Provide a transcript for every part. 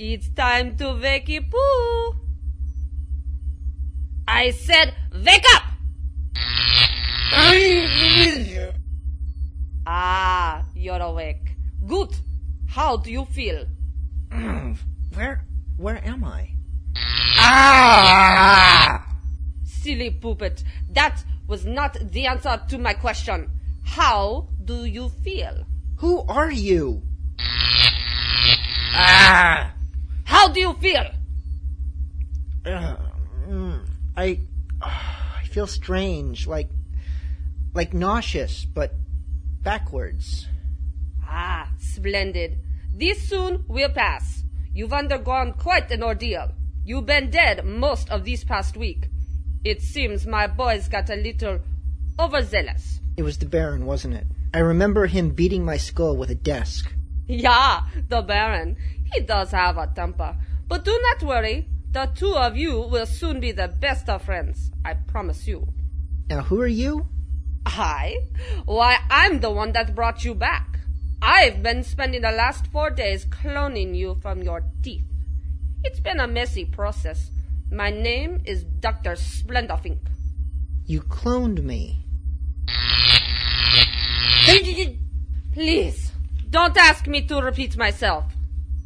It's time to wake you poo. I said, wake up! ah, you're awake. Good. How do you feel? Where where am I? Ah! Silly puppet. That was not the answer to my question. How do you feel? Who are you? How do you feel? Uh, mm, I I feel strange, like like nauseous, but backwards. Ah, splendid. This soon will pass. You've undergone quite an ordeal. You've been dead most of this past week. It seems my boys got a little overzealous. It was the Baron, wasn't it? I remember him beating my skull with a desk. Yeah, the Baron. He does have a temper. But do not worry. The two of you will soon be the best of friends. I promise you. Now, who are you? I? Why, I'm the one that brought you back. I've been spending the last four days cloning you from your teeth. It's been a messy process. My name is Dr. Splendorfink. You cloned me. Please, don't ask me to repeat myself.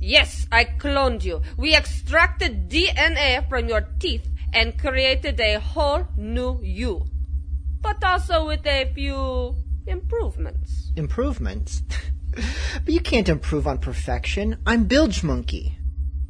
Yes, I cloned you. We extracted DNA from your teeth and created a whole new you. But also with a few improvements. Improvements? but you can't improve on perfection. I'm Bilge Monkey.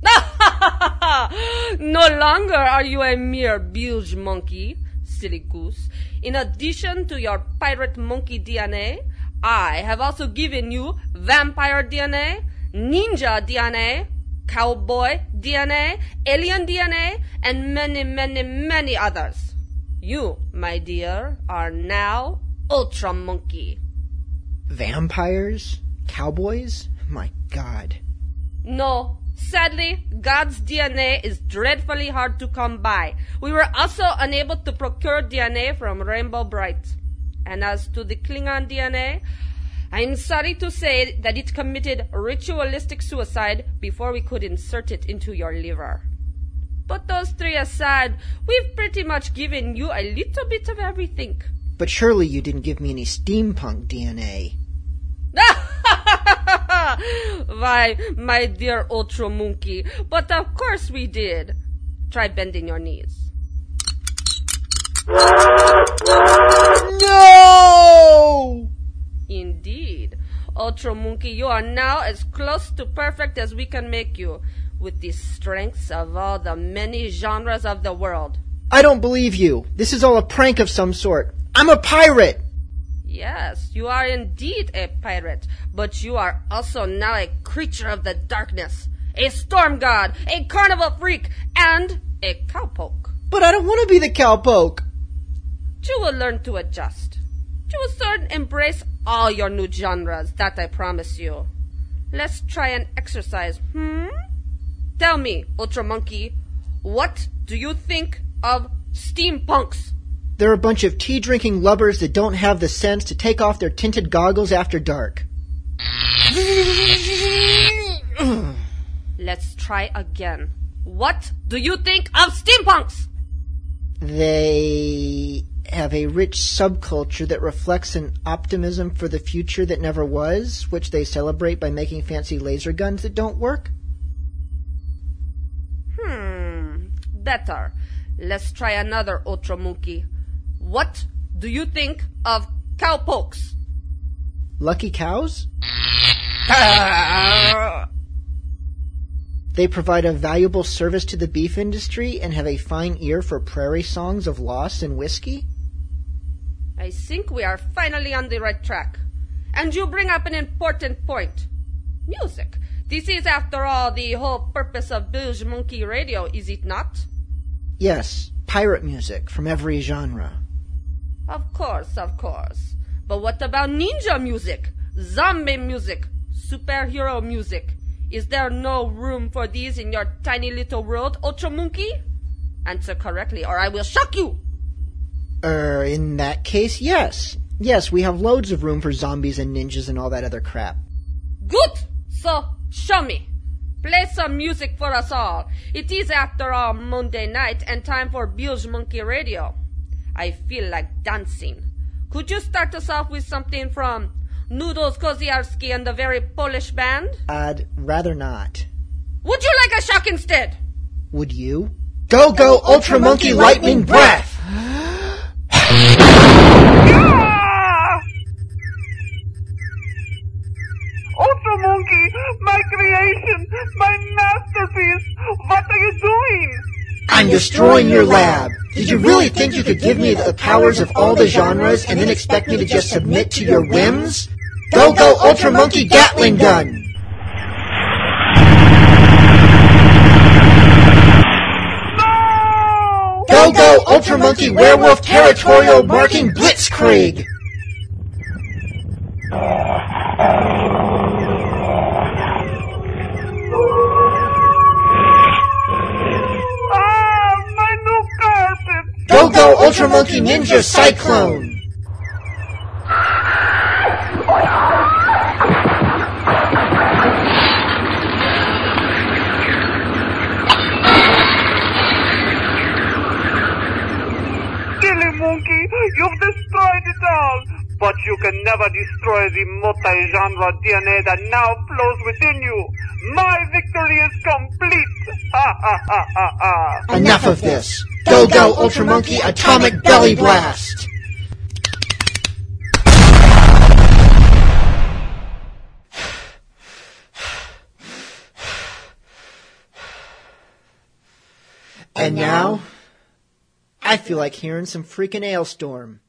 no longer are you a mere bilge monkey, silly goose. In addition to your pirate monkey DNA, I have also given you vampire DNA, ninja DNA, cowboy DNA, alien DNA, and many, many, many others. You, my dear, are now Ultra Monkey. Vampires? Cowboys? My god. No, sadly, God's DNA is dreadfully hard to come by. We were also unable to procure DNA from Rainbow Brite. And as to the Klingon DNA, I'm sorry to say that it committed ritualistic suicide before we could insert it into your liver. But those three aside, we've pretty much given you a little bit of everything. But surely you didn't give me any steampunk DNA. Why, my dear Ultra Monkey, but of course we did. Try bending your knees. No! Indeed. Ultra Monkey, you are now as close to perfect as we can make you, with the strengths of all the many genres of the world. I don't believe you. This is all a prank of some sort. I'm a pirate! Yes, you are indeed a pirate, but you are also now a creature of the darkness, a storm god, a carnival freak, and a cowpoke. But I don't want to be the cowpoke. You will learn to adjust. You will soon embrace all your new genres, that I promise you. Let's try an exercise, hmm? Tell me, Ultra Monkey, what do you think of steampunks? They're a bunch of tea drinking lubbers that don't have the sense to take off their tinted goggles after dark. Let's try again. What do you think of steampunks? They have a rich subculture that reflects an optimism for the future that never was, which they celebrate by making fancy laser guns that don't work. Hmm, better. Let's try another Ultra Monkey. What do you think of cowpokes? Lucky cows? They provide a valuable service to the beef industry and have a fine ear for prairie songs of loss and whiskey. I think we are finally on the right track. And you bring up an important point. Music. This is, after all, the whole purpose of Bilge Monkey Radio, is it not? Yes, pirate music from every genre. Of course, of course. But what about ninja music? Zombie music? Superhero music? Is there no room for these in your tiny little world, Ultra Monkey? Answer correctly, or I will shock you! Er, in that case, yes. Yes, we have loads of room for zombies and ninjas and all that other crap. Good! So, show me. Play some music for us all. It is, after all, Monday night and time for Bilge Monkey Radio. I feel like dancing. Could you start us off with something from Noodles Koziarski and the Very Polish Band? I'd rather not. Would you like a shock instead? Would you? Go, go, Ultra Monkey Lightning Breath! Ultra Monkey, my creation, my masterpiece. What are you doing? I'm destroying your lab. Did you really think you could give me the powers of all the genres and then expect me to just submit to your whims? Go, go, Ultra Monkey Gatling Gun! No! Go, go, Ultra Monkey Werewolf Territorial Marking Blitzkrieg! go Ultra Monkey Ninja Cyclone! Silly monkey, you've destroyed it all! But you can never destroy the multi-genre DNA that now flows within you! My victory is complete! Ha ha ha ha ha! Enough of this! Go Go Ultra Monkey Atomic Belly Blast! And now, I feel like hearing some freaking Alestorm.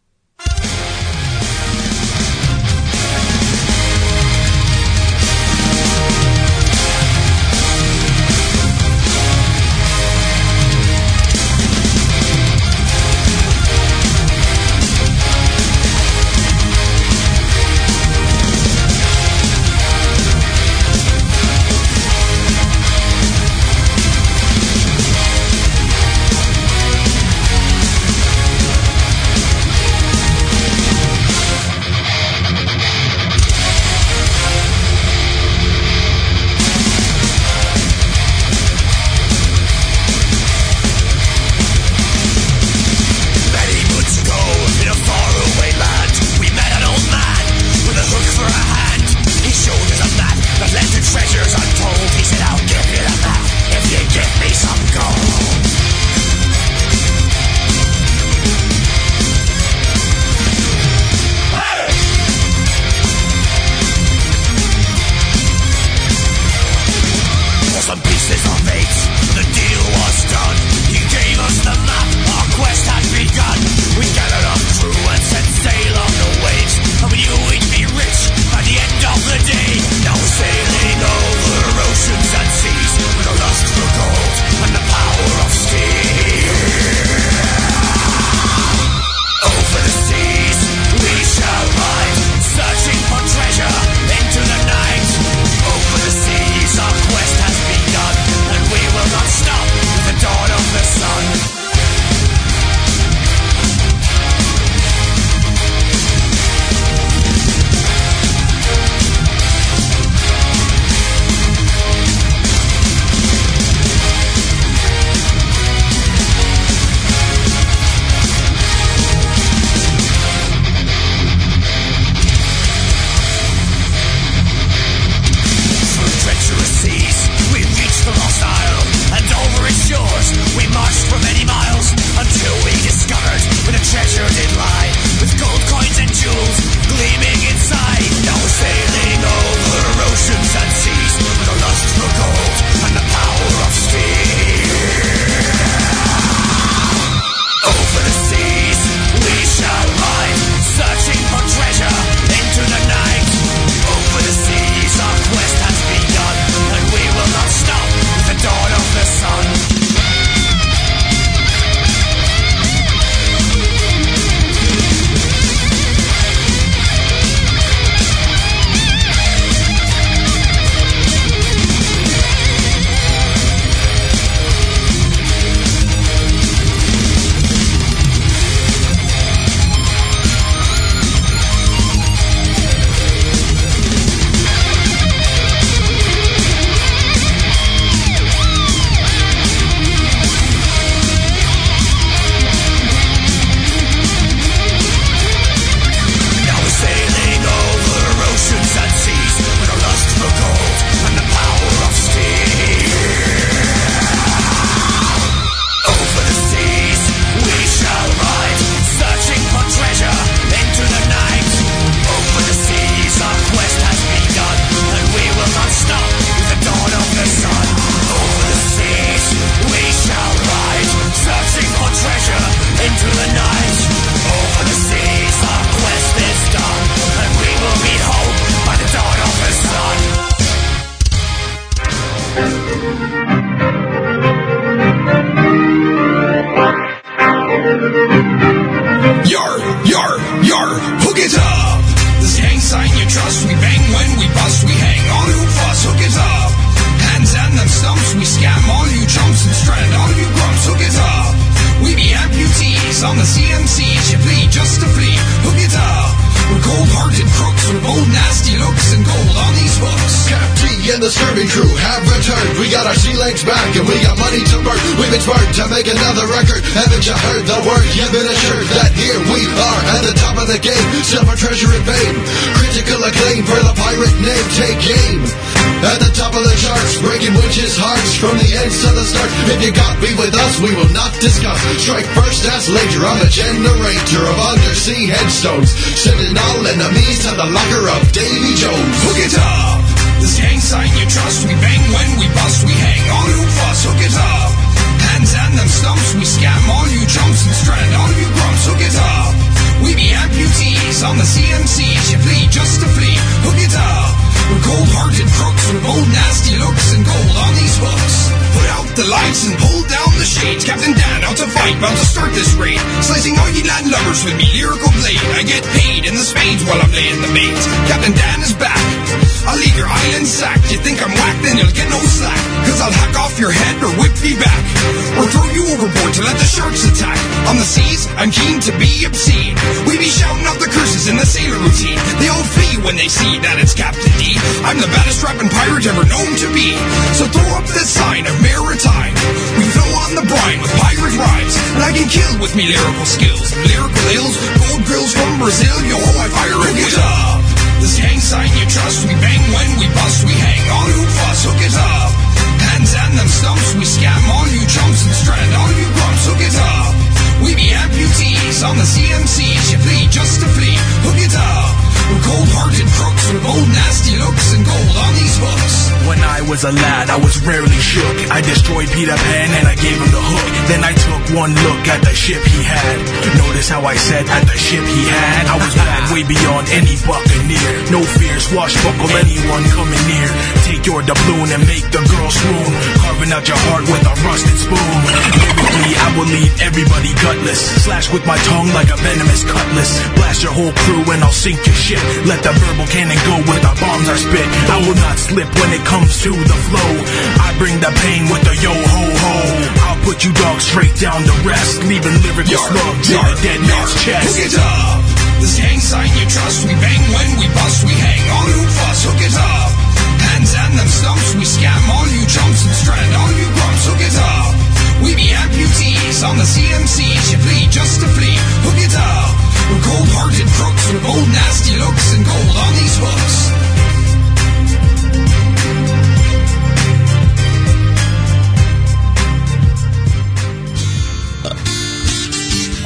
At the top of the game. Still for treasure and fame. Critical acclaim for the pirate name. Take aim. At the top of the charts, breaking witches' hearts from the ends to the start. If you got beef with us, we will not discuss. Strike first, ask later. I'm a generator of undersea headstones, sending all enemies to the locker of Davy Jones. Hook it up. This gang sign you trust. We bang when we bust. We hang on who fuss. Hook it up. Hands and them stumps. We scam on the CMCs. You flee just to flee. Hook it up. We're cold-hearted crooks with old nasty looks and gold on these hooks. Put out the lights and pull down the shades. Captain Dan out to fight, about to start this raid. Slicing all land lovers with me lyrical blade. I get paid in the spades while I'm laying the bait. Captain Dan is back. I'll leave your island sacked. You think I'm whack, then you'll get no slack. Cause I'll hack off your head or whip me back. Or throw you overboard to let the sharks attack. On the seas, I'm keen to be obscene. We be shouting out the curses in the sailor routine. They all flee when they see that it's Captain D. I'm the baddest rapping pirate ever known to be. So throw up this sign of maritime. We flow on the brine with pirate rhymes. And I can kill with me lyrical skills. Lyrical ills, gold grills from Brazil. Yo, I fire it up. This gang sign you trust. We bang when we bust. We hang on who fuss. Hook it up. Hands and them stumps. We scam all you chumps and strand all you grumps. Hook it up. We be amputees on the CMCs. You flee just to flee. Hook it up. We're cold-hearted crooks with old nasty looks and gold on these hooks. When I was a lad, I was rarely shook. I destroyed Peter Pan and I gave him the hook. Then I took one look at the ship he had. Notice how I said at the ship he had. I was bad way beyond any buccaneer. No fear, swashbuckle anyone coming near. Take your doubloon and make the girl swoon. Carving out your heart with a rusted spoon. Lyrically, I will leave everybody gutless. Slash with my tongue like a venomous cutlass. Blast your whole crew and I'll sink your ship. Let the verbal cannon go with the bombs are spit. I will not slip when it comes to the flow. I bring the pain with the yo ho ho. I'll put you dogs straight down to rest, leaving lyrical slugs in a dead man's chest. Hook it up. This gang sign you trust. We bang when we bust. We hang on who fuss. Hook it up. Hands and them stumps. We scam all you jumps and strand all you grumps. Hook it up. We be amputees on the CMCs. You flee just to flee. Hook it up. We're cold-hearted crooks with old nasty looks and gold on these hooks.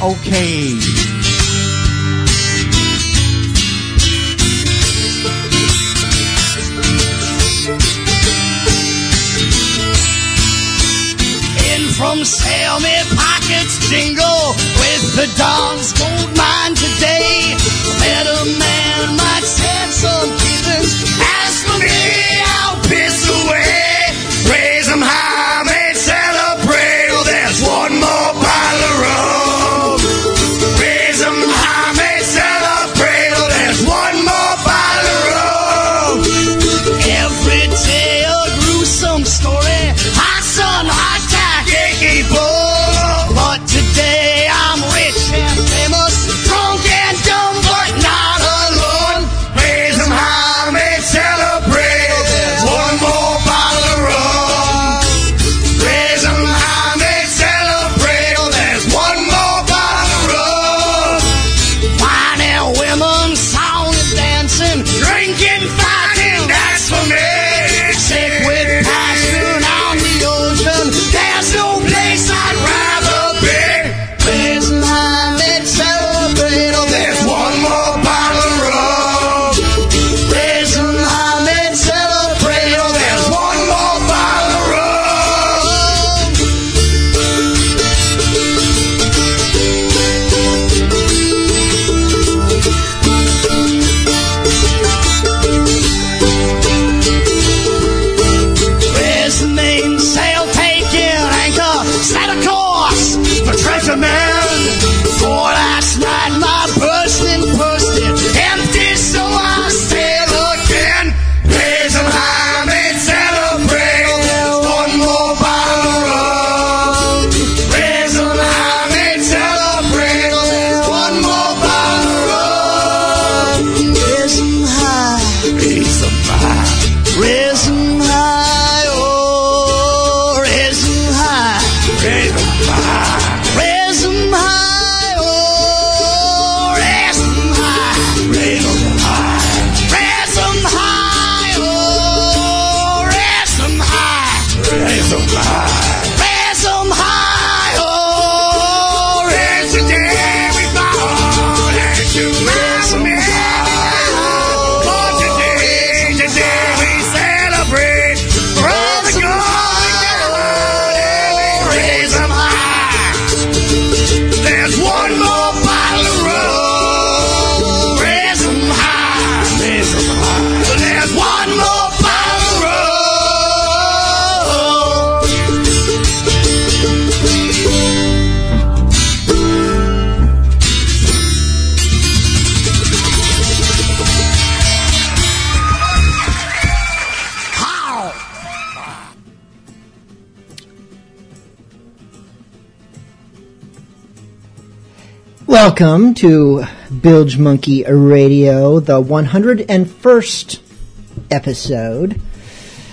Okay. From sale, me pockets jingle with the Don's gold mine today. A man might send some keepings. Welcome to Bilge Monkey Radio, the 101st episode.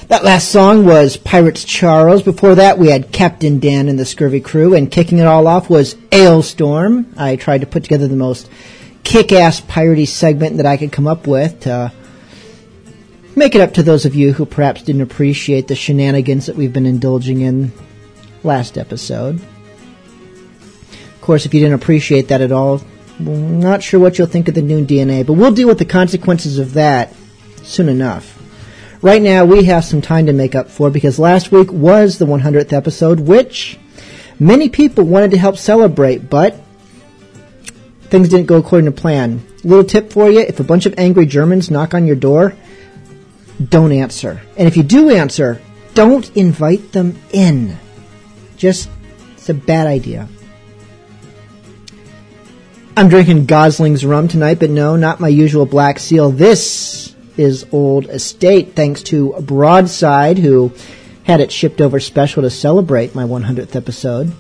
That last song was Pirates Charles. Before that, we had Captain Dan and the Scurvy Crew, and kicking it all off was Alestorm. I tried to put together the most kick-ass piratey segment that I could come up with to make it up to those of you who perhaps didn't appreciate the shenanigans that we've been indulging in last episode. Course, if you didn't appreciate that at all, not sure what you'll think of the new DNA, but we'll deal with the consequences of that soon enough. Right now, we have some time to make up for because last week was the 100th episode, which many people wanted to help celebrate, but things didn't go according to plan. Little tip for you if a bunch of angry Germans knock on your door, don't answer. And if you do answer, don't invite them in. Just, it's a bad idea. I'm drinking Gosling's rum tonight, but no, not my usual black seal. This is Old Estate, thanks to Broadside, who had it shipped over special to celebrate my 100th episode.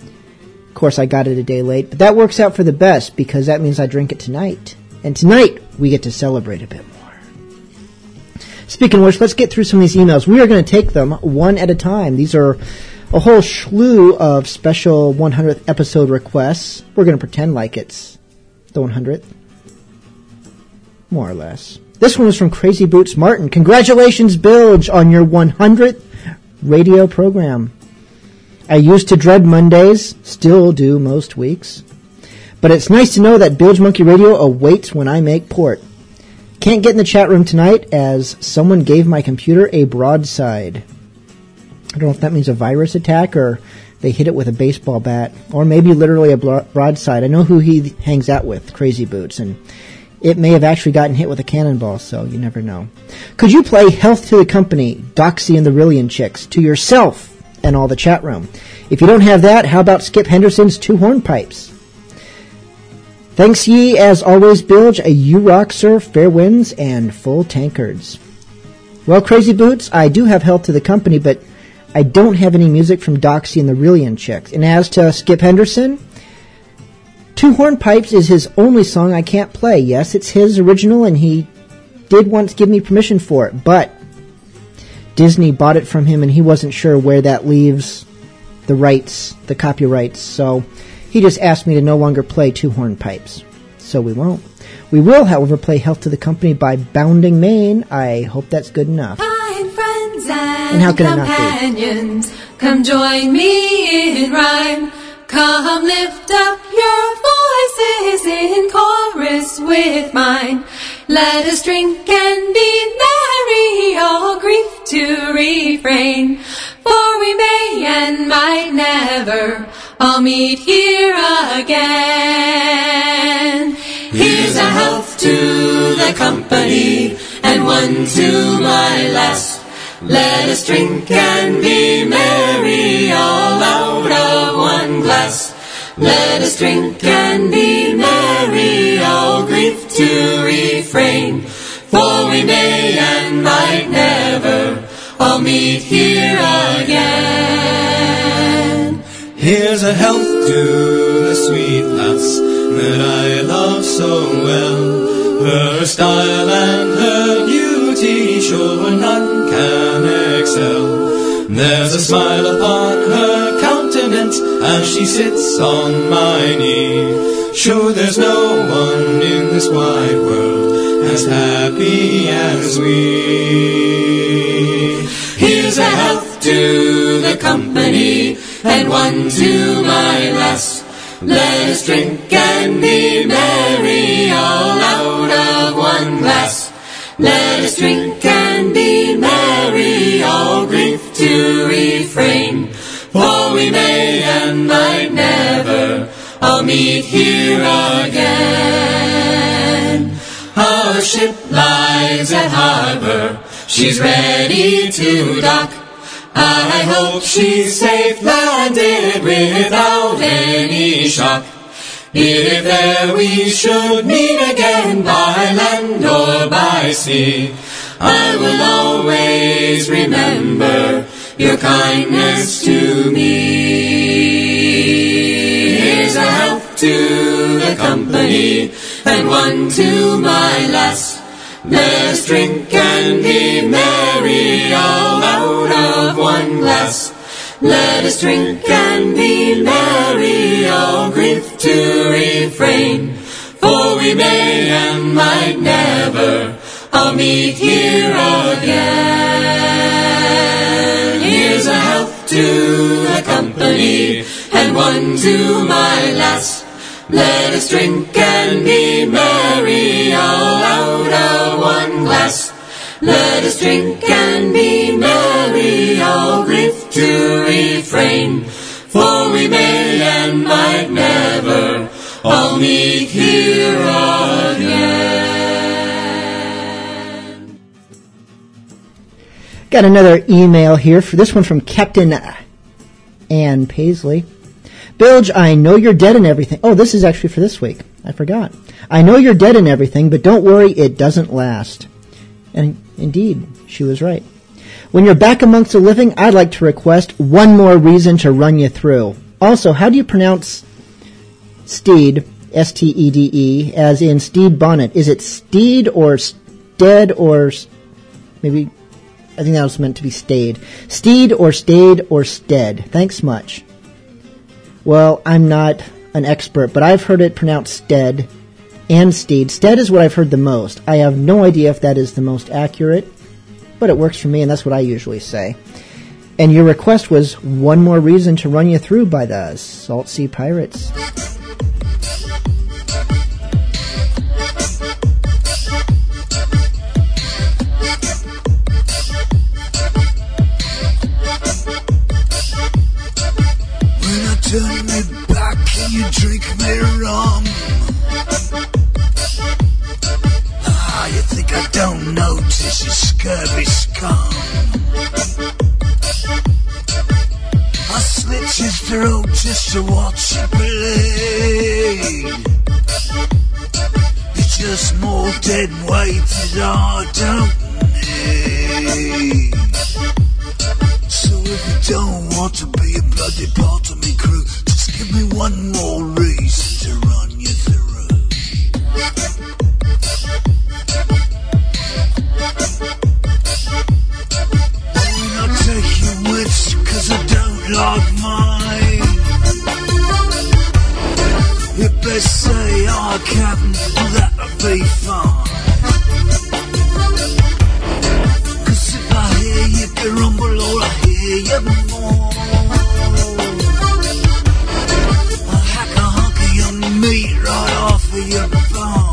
Of course, I got it a day late, but that works out for the best because that means I drink it tonight. And tonight, we get to celebrate a bit more. Speaking of which, let's get through some of these emails. We are going to take them one at a time. These are a whole slew of special 100th episode requests. We're going to pretend like it's the 100th. More or less. This one was from Crazy Boots Martin. Congratulations, Bilge, on your 100th radio program. I used to dread Mondays, still do most weeks. But it's nice to know that Bilge Monkey Radio awaits when I make port. Can't get in the chat room tonight as someone gave my computer a broadside. I don't know if that means a virus attack or they hit it with a baseball bat or maybe literally a broadside. I know who he hangs out with, Crazy Boots, and it may have actually gotten hit with a cannonball, so you never know. Could you play Health to the Company, Doxy and the Rillian Chicks to yourself and all the chat room? If you don't have that, how about Skip Henderson's Two Hornpipes? Thanks ye, as always, Bilge, a U-Rock, sir, fair winds, and full tankards. Well, Crazy Boots, I do have Health to the Company, but I don't have any music from Doxy and the Rillian Chicks. And as to Skip Henderson, Two Hornpipes is his only song I can't play. Yes, it's his original, and he did once give me permission for it, but Disney bought it from him, and he wasn't sure where that leaves the rights, the copyrights, so he just asked me to no longer play Two Hornpipes. So we won't. We will, however, play Health to the Company by Bounding Main. I hope that's good enough. And, how can it not be? companions, come join me in rhyme. Come lift up your voices in chorus with mine. Let us drink and be merry, all grief to refrain. For we may and might never all meet here again. Here's a health to the company and one to my lass. Let us drink and be merry all out of one glass. Let us drink and be merry, all grief to refrain. For we may and might never all meet here again. Here's a health to the sweet lass that I love so well. Her style and her beauty sure none can excel. There's a smile upon her countenance as she sits on my knee. Sure there's no one in this wide world as happy as we. Here's a health to the company and one to my lass. Let us drink and be merry all out of one glass. Let and be merry, all grief to refrain. For we may and might never all meet here again. Our ship lies at harbor, she's ready to dock. I hope she's safe landed without any shock. If there we should meet again by land or by sea, I will always remember your kindness to me. Here's a health to the company, and one to my lass. Let us drink and be merry, all out of one glass. Let us drink and be merry, all grief to refrain. For we may and might never all meet here again. Here's a health to the company, and one to my lass. Let us drink and be merry, all out of one glass. Let us drink and be merry, all grief to refrain. For we may and might never all meet here Got another email here for this one from Captain Ann Paisley. Bilge, I know you're dead and everything. Oh, this is actually for this week. I forgot. I know you're dead and everything, but don't worry, it doesn't last. And indeed, she was right. When you're back amongst the living, I'd like to request one more reason to run you through. Also, how do you pronounce steed, S-T-E-D-E, as in Stede Bonnet? Is it steed or stead or maybe, I think that was meant to be stayed. Steed or stayed or stead. Thanks much. Well, I'm not an expert, but I've heard it pronounced stead and steed. Stead is what I've heard the most. I have no idea if that is the most accurate, but it works for me, and that's what I usually say. And your request was one more reason to run you through by the Salt Sea Pirates. Turn me back and you drink me rum. Ah, you think I don't notice you scurvy scum. I slit his throat just to watch it bleed. It's just more dead weight that I don't need. If don't want to be a bloody part of me crew, just give me one more reason to run you through. Why not take your wits, cause I don't like mine. You best say, oh, Captain, that'll be fine. Cause if I hear you grumble or I I'll hack a your meat right off of your bone.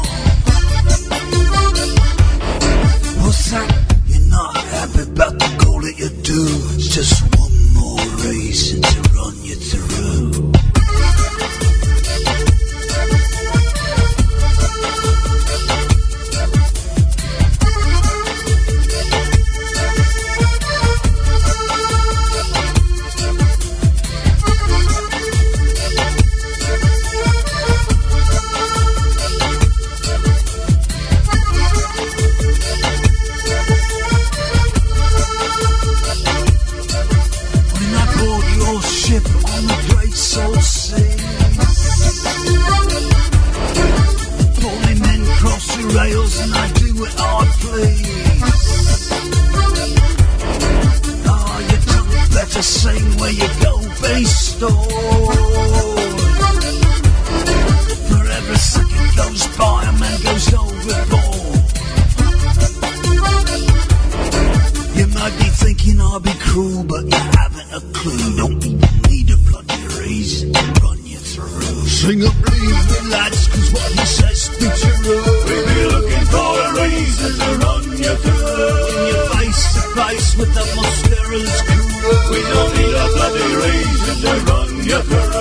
With the most perilous crew. We don't need a bloody reason to run you through.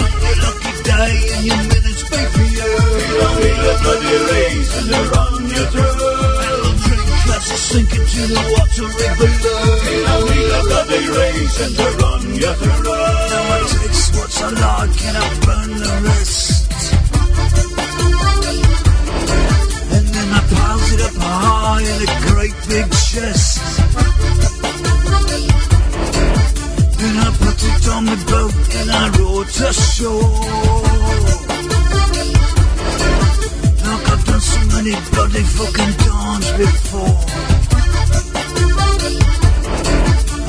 On your lucky day and your minutes be for you. We don't need a bloody reason to run you through. I'll drink glass of sink into the water below. We don't need a bloody reason to run you through. Now I taste what's I like and I burn the rest. And then I piles it up high in a great big chest. the show. Look, I've done so many bloody fucking times before.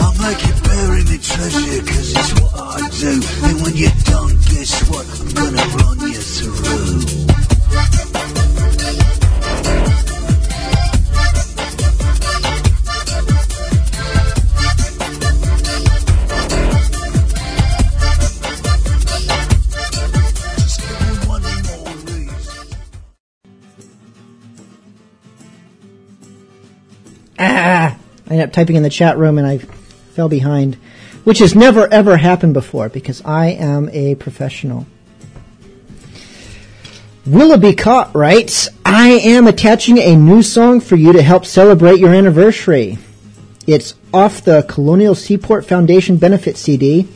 I'll make you bury me treasure, cause it's what I do. And when you're done, guess what? I'm gonna run. Typing in the chat room and I fell behind, which has never ever happened before because I am a professional. Willoughby Cott writes, I am attaching a new song for you to help celebrate your anniversary. It's off the Colonial Seaport Foundation benefit CD,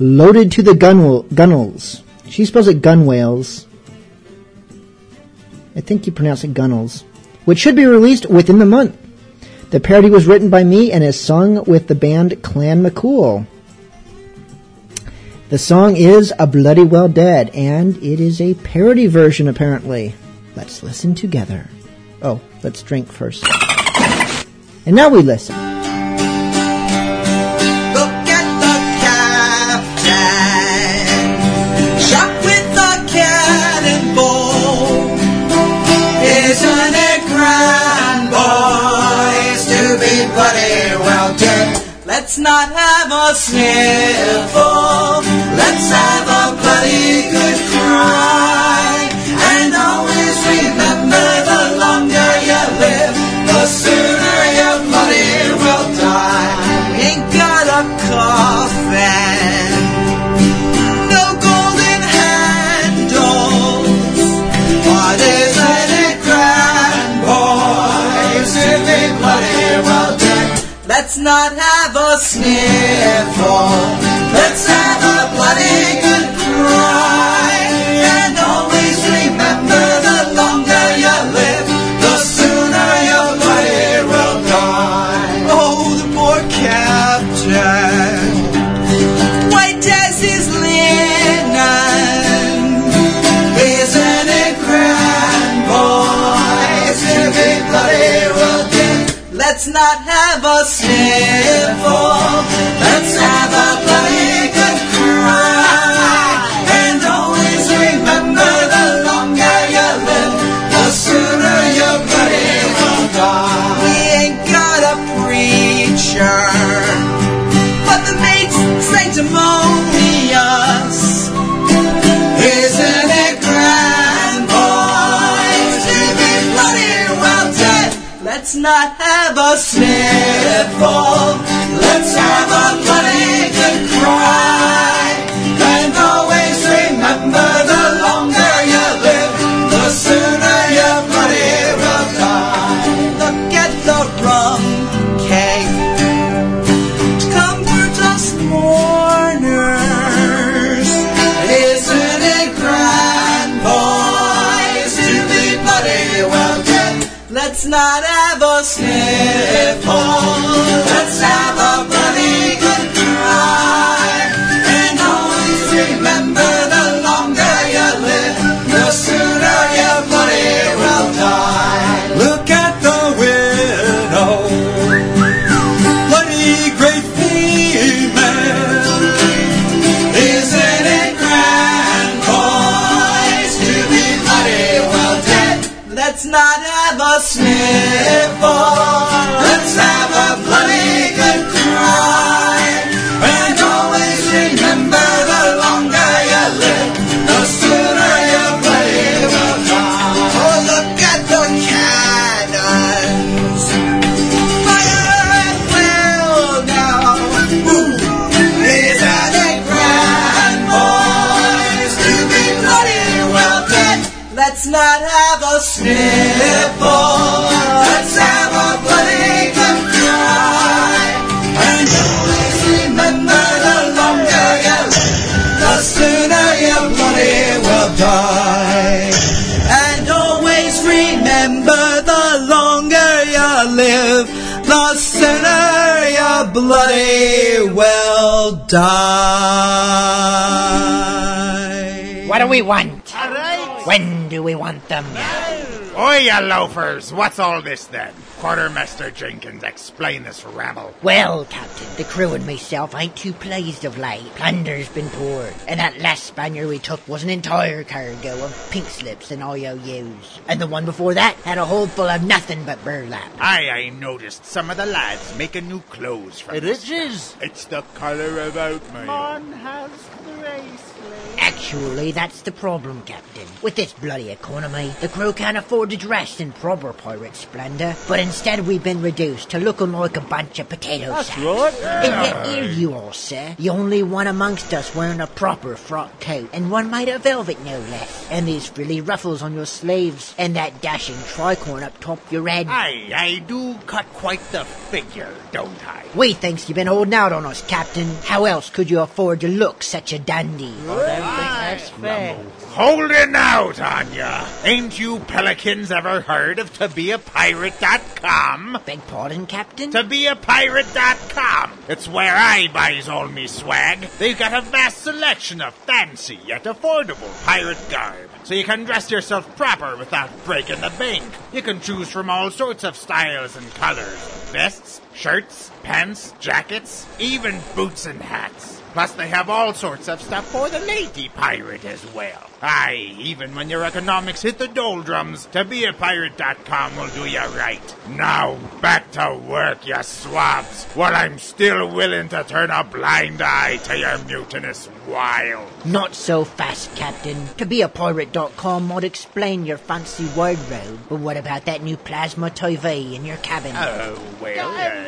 Loaded to the Gun- Gunnels. She spells it gunwales. I think you pronounce it gunnels. Which should be released within the month. The parody was written by me and is sung with the band Clan McCool. The song is A Bloody Well Dead, and it is a parody version apparently. Let's listen together. Oh, let's drink first. And now we listen. Let's not have a sniffle. Let's have a bloody good cry. And always remember the longer you live, the sooner you bloody will die. We ain't got a coffin. No golden handles. What isn't it grand, boys, be bloody well dead? Let's not have a sniffle. Let's have a bloody good cry. Let's not have a sniffle. The sooner you bloody will die. What do we want? All right. When do we want them? Oi, you loafers! What's all this then? Quartermaster Jenkins, explain this rabble. Well, Captain, the crew and myself ain't too pleased of late. Plunder's been poured, and that last Spaniard we took was an entire cargo of pink slips and IOUs. And the one before that had a hold full of nothing but burlap. Aye, I noticed some of the lads making new clothes from It is. It's the colour of oatmeal. Man has the race. Actually, that's the problem, Captain. With this bloody economy, the crew can't afford to dress in proper pirate splendor, but instead we've been reduced to looking like a bunch of potato That's sacks. right. And yet here you are, sir. The only one amongst us wearing a proper frock coat, and one made of velvet no less. And these frilly ruffles on your sleeves, and that dashing tricorn up top your head. Aye, I do cut quite the figure, don't I? We thinks you've been holding out on us, Captain. How else could you afford to look such a dandy? That's fair. Holding out on ya. Ain't you pelicans ever heard of tobeapirate.com? Beg pardon, Captain? Tobeapirate.com. It's where I buys all me swag. They've got a vast selection of fancy yet affordable pirate garb. So you can dress yourself proper without breaking the bank. You can choose from all sorts of styles and colors. Vests, shirts, pants, jackets, even boots and hats. Plus, they have all sorts of stuff for the lady pirate as well. Aye, even when your economics hit the doldrums, tobeapirate.com will do you right. Now, back to work, you swabs, while I'm still willing to turn a blind eye to your mutinous wild. Not so fast, Captain. To be a pirate.com might explain your fancy wardrobe, but what about that new plasma TV in your cabin? Oh, well.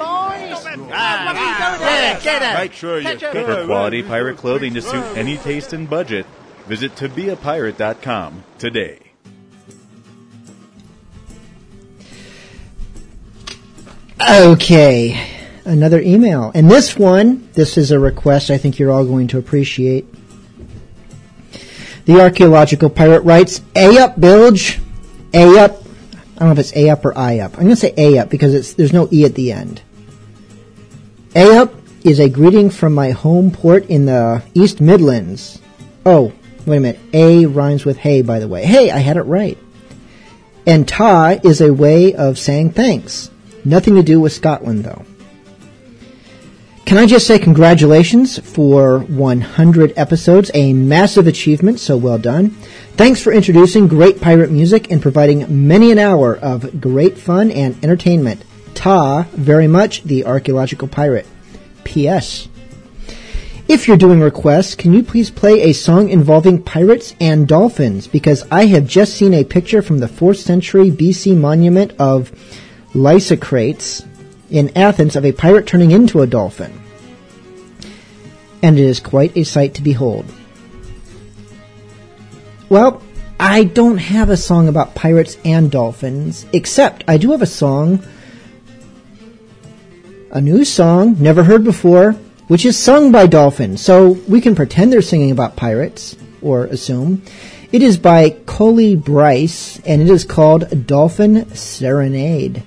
Get it! Make sure you For quality pirate clothing to suit any taste and budget, visit tobeapirate.com today. Okay, another email. And this one, this is a request I think you're all going to appreciate. The archaeological pirate writes, A up, bilge. A up. I don't know if it's A up or I up. I'm going to say A up because there's no E at the end. A up is a greeting from my home port in the East Midlands. Oh, wait a minute. A rhymes with hey, by the way. Hey, I had it right. And ta is a way of saying thanks. Nothing to do with Scotland, though. Can I just say congratulations for 100 episodes, a massive achievement, so well done. Thanks for introducing great pirate music and providing many an hour of great fun and entertainment. Ta very much, the archaeological pirate. P.S. If you're doing requests, can you please play a song involving pirates and dolphins? Because I have just seen a picture from the 4th century BC monument of Lysicrates in Athens of a pirate turning into a dolphin. And it is quite a sight to behold. Well, I don't have a song about pirates and dolphins, except I do have a song, a new song, never heard before, which is sung by dolphins. So we can pretend they're singing about pirates, or assume. It is by Coley Bryce, and it is called Dolphin Serenade.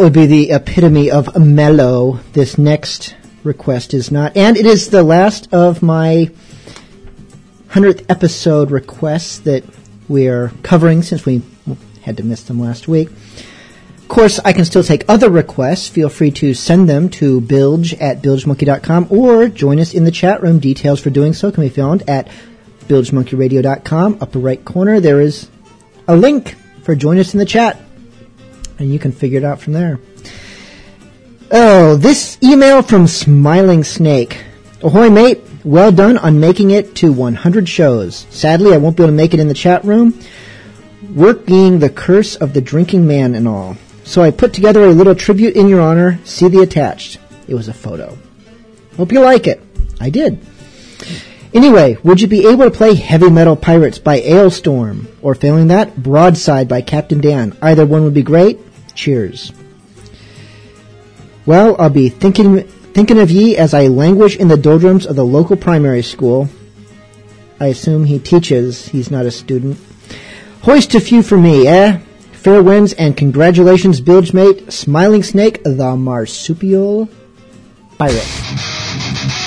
That would be the epitome of mellow. This next request is not. And it is the last of my 100th episode requests that we are covering since we had to miss them last week. Of course, I can still take other requests. Feel free to send them to bilge at bilgemonkey.com or join us in the chat room. Details for doing so can be found at bilgemonkeyradio.com. Upper right corner, there is a link for join us in the chat. And you can figure it out from there. Oh, this email from Smiling Snake. Ahoy, mate. Well done on making it to 100 shows. Sadly, I won't be able to make it in the chat room. Work being the curse of the drinking man and all. So I put together a little tribute in your honor. See the attached. It was a photo. Hope you like it. I did. Anyway, would you be able to play Heavy Metal Pirates by Alestorm? Or failing that, Broadside by Captain Dan? Either one would be great. Cheers. Well, I'll be thinking thinking of ye as I languish in the doldrums of the local primary school. I assume he teaches, he's not a student. Hoist a few for me, eh? Fair winds and congratulations, bilge mate, Smiling Snake, the marsupial pirate.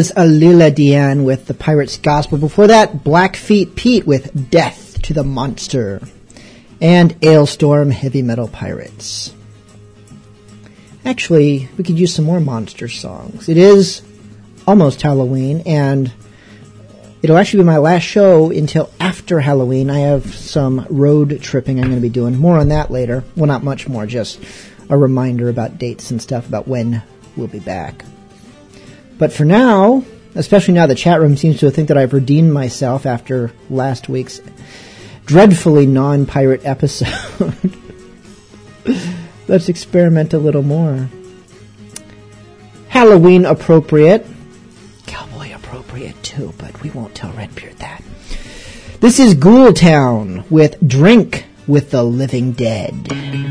Was Alela Diane with the Pirate's Gospel. Before that, Blackfeet Pete with Death to the Monster. And Alestorm Heavy Metal Pirates. Actually, we could use some more monster songs. It is almost Halloween, and it'll actually be my last show until after Halloween. I have some road tripping I'm going to be doing. More on that later. Well, not much more, just a reminder about dates and stuff about when we'll be back. But for now, especially now the chat room seems to think that I've redeemed myself after last week's dreadfully non pirate episode. Let's experiment a little more. Halloween appropriate. Cowboy appropriate too, but we won't tell Redbeard that. This is Ghoultown with Drink with the Living Dead.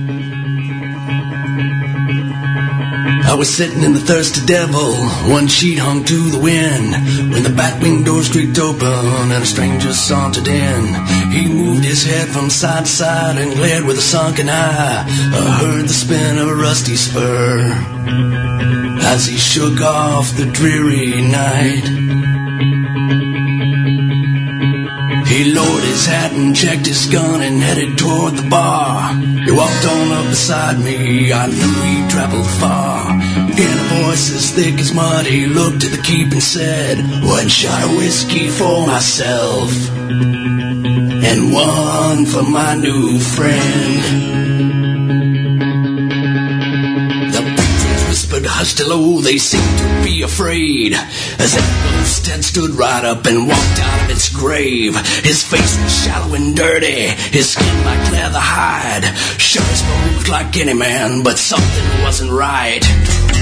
I was sitting in the thirsty devil, one sheet hung to the wind, when the batwing door creaked open and a stranger sauntered in. He moved his head from side to side and glared with a sunken eye. I heard the spin of a rusty spur as he shook off the dreary night. He lowered his hat and checked his gun and headed toward the bar. He walked on up beside me, I knew he'd traveled far. In a voice as thick as mud, he looked at the keep and said, One shot of whiskey for myself, and one for my new friend. The patrons whispered hush-to-low, they seemed to afraid. As ghost had stood right up and walked out of its grave. His face was shallow and dirty, his skin like leather hide. Sure spoke like any man, but something wasn't right.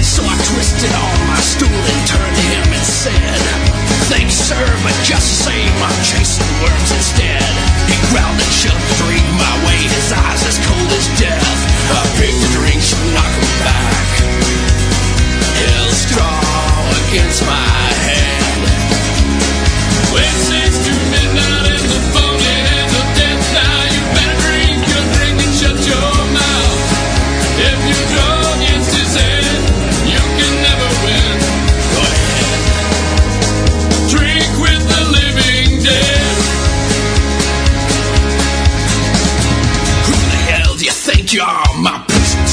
So I twisted on my stool and turned to him and said, Thanks, sir, but just the same, I'm chasing worms instead. He growled and shoved drink my way, his eyes as cold as death. I picked the drink, so knock him back. Against my hand. Midnight and the hands of death now you better drink your drink and shut your mouth. If you draw against his head, you can never win. Drink with the living dead. Who the hell do you think you are? My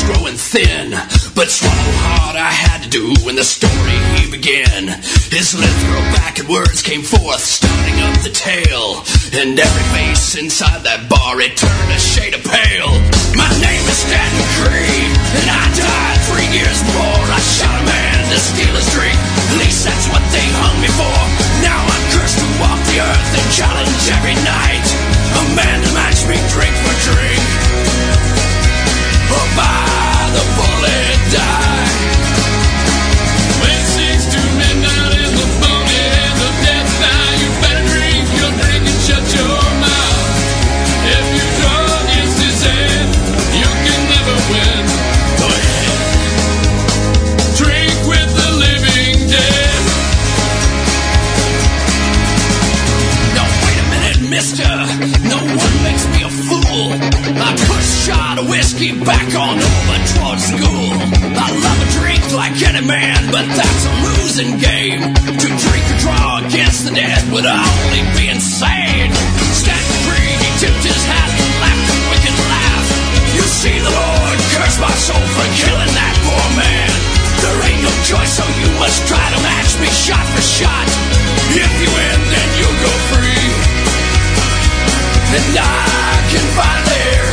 growing thin. But swallow hard I had do when the story he began. His back and words came forth, starting up the tale. And every face inside that bar, it turned a shade of pale. My name is Stanton Creed, and I died three years before I shot a man to steal his drink. At least that's what they hung me for. Now I'm cursed to walk the earth and challenge every night. A man to match me drink for drink. Whiskey back on over towards school. I love a drink like any man, but that's a losing game. To drink or draw against the dead would only be insane. Stanton Creed, he tipped his hat and laughed a wicked laugh. You see, the Lord curse my soul for killing that poor man. There ain't no choice, so you must try to match me shot for shot. If you win, then you'll go free. And I can finally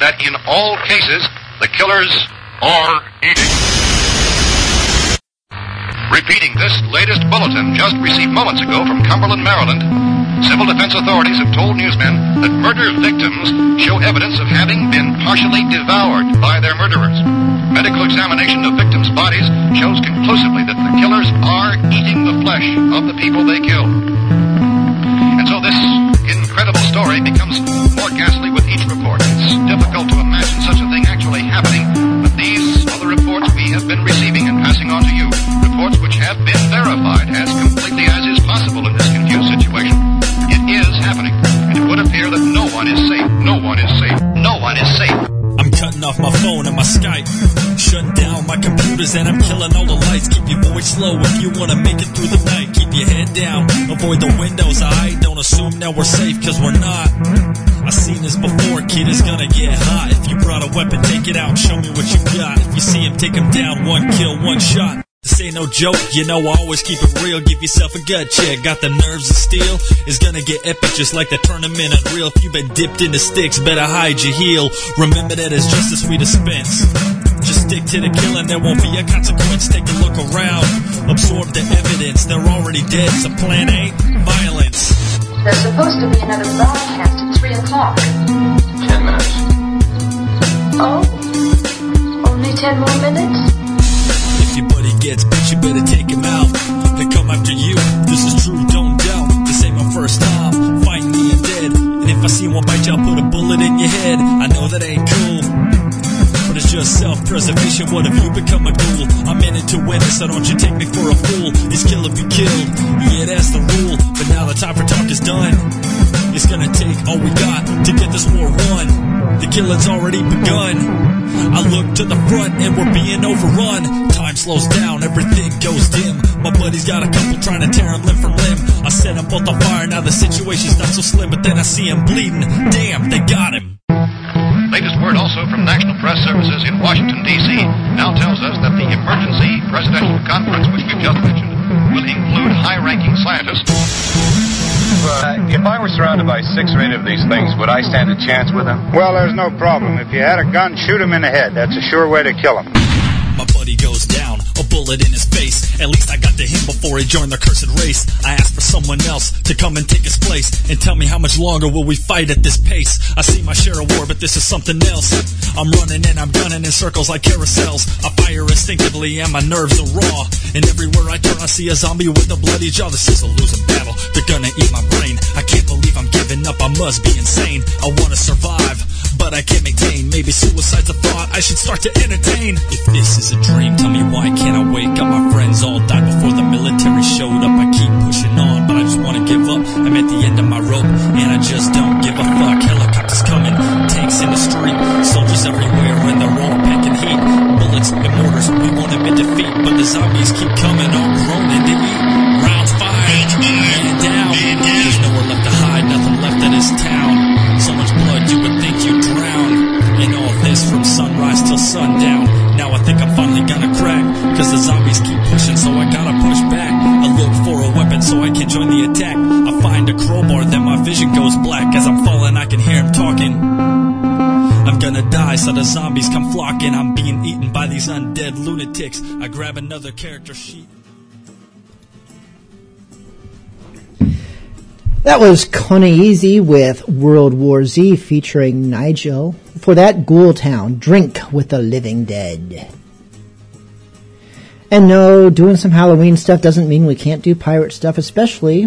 that in all cases, the killers are eating. Repeating this latest bulletin just received moments ago from Cumberland, Maryland, civil defense authorities have told newsmen that murder victims show evidence of having been partially devoured by their murderers. Medical examination of victims' bodies shows conclusively that the killers are eating the flesh of the people they killed. And I'm killing all the lights. Keep your voice low if you wanna make it through the night. Keep your head down, avoid the windows. I don't assume that we're safe cause we're not. I've seen this before, kid, it's gonna get hot. If you brought a weapon, take it out show me what you got. If you see him, take him down, one kill, one shot. This ain't no joke, you know I always keep it real. Give yourself a gut check. Got the nerves of steel. It's gonna get epic, just like the tournament unreal. If you've been dipped into Styx, better hide your heel. Remember that it's justice we dispense. Just stick to the killing, there won't be a consequence. Take a look around, absorb the evidence. They're already dead, so plan A, violence. There's supposed to be another broadcast at 3 o'clock. Ten minutes. Oh? Only 10 more minutes? If your buddy gets bit, you better take him out. They come after you. This is true, don't doubt. This ain't my first time fighting the undead. And if I see one bite you, I'll put a bullet in your head. I know that ain't cool. Just self-preservation. What if you become a ghoul? I'm in it to win it, so don't you take me for a fool. It's kill if you kill. Yeah, that's the rule. But now the time for talk is done. It's gonna take all we got to get this war won. The killing's already begun. I look to the front and we're being overrun. Time slows down, everything goes dim. My buddy's got a couple trying to tear him limb from limb. I set them both on fire, now the situation's not so slim, but then I see him bleeding. Damn, they got him. Latest word also from National Press Services in Washington, D.C. now tells us that the emergency presidential conference, which we've just mentioned, will include high-ranking scientists. Uh, if I were surrounded by six or eight of these things, would I stand a chance with them? Well, there's no problem. If you had a gun, shoot him in the head. That's a sure way to kill him. Buddy goes down, a bullet in his face. At least I got to him before he joined the cursed race. I asked for someone else to come and take his place and tell me how much longer will we fight at this pace. I see my share of war, but this is something else. I'm running and I'm gunning in circles like carousels. I fire instinctively and my nerves are raw. And everywhere I turn, I see a zombie with a bloody jaw. This is a losing battle. They're gonna eat my brain. I can't believe I'm giving up. I must be insane. I wanna survive, but I can't maintain. Maybe suicide's a thought I should start to entertain. If this is a dream, tell me why can't I wake up? My friends all died before the military showed up. I keep pushing on, but I just wanna give up. I'm at the end of my rope, and I just don't give a fuck. Helicopters coming, tanks in the street, soldiers everywhere, and they're all packing heat. Bullets and mortars, we won't admit defeat, but the zombies keep coming, all groaning to eat. Rounds fired, man down. There's nowhere left to hide, nothing left in this town. This from sunrise till sundown. Now I think I'm finally gonna crack. Cause the zombies keep pushing, so I gotta push back. I look for a weapon so I can join the attack. I find a crowbar, then my vision goes black. As I'm falling, I can hear him talking. I'm gonna die, so the zombies come flocking. I'm being eaten by these undead lunatics. I grab another character sheet. That was Connie Easy with World War Z featuring Nigel. For that, Ghoultown, Drink with the Living Dead. And no, doing some Halloween stuff doesn't mean we can't do pirate stuff, especially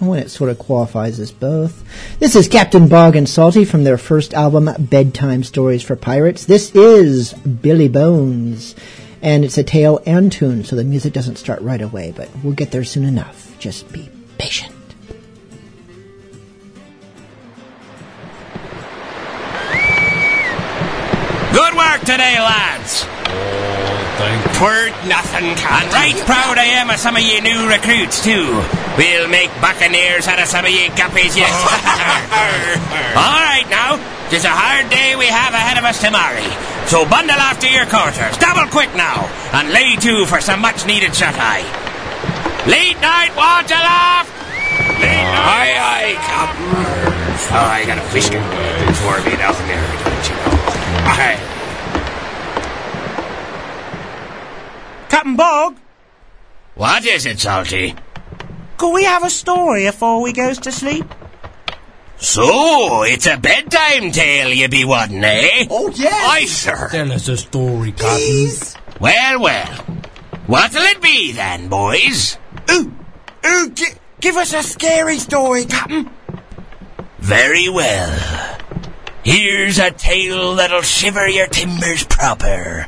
when it sort of qualifies as both. This is Captain Bog and Salty from their first album, Bedtime Stories for Pirates. This is Billy Bones, and it's a tale and tune, so the music doesn't start right away, but we'll get there soon enough. Just be patient. Today, lads. Oh, Twert nothing, can. And right proud I am of some of ye new recruits, too. We'll make buccaneers out of some of ye guppies yet. All right, now. It's a hard day we have ahead of us tomorrow. So bundle off to your quarters. Double quick now. And lay to for some much needed shut eye. Late night watch aloft! Late night. Aye, aye, Captain. Oh, I got a fish for me down there, don't you know? Aye. Captain Bog, What is it, Salty? could we have a story afore we goes to sleep? So, it's a bedtime tale you be wanting, eh? Oh, yes. Aye, sir. Tell us a story, Captain. Please. Well, well. What'll it be then, boys? Ooh, ooh, gi- give us a scary story, Captain. Very well. Here's a tale that'll shiver your timbers proper.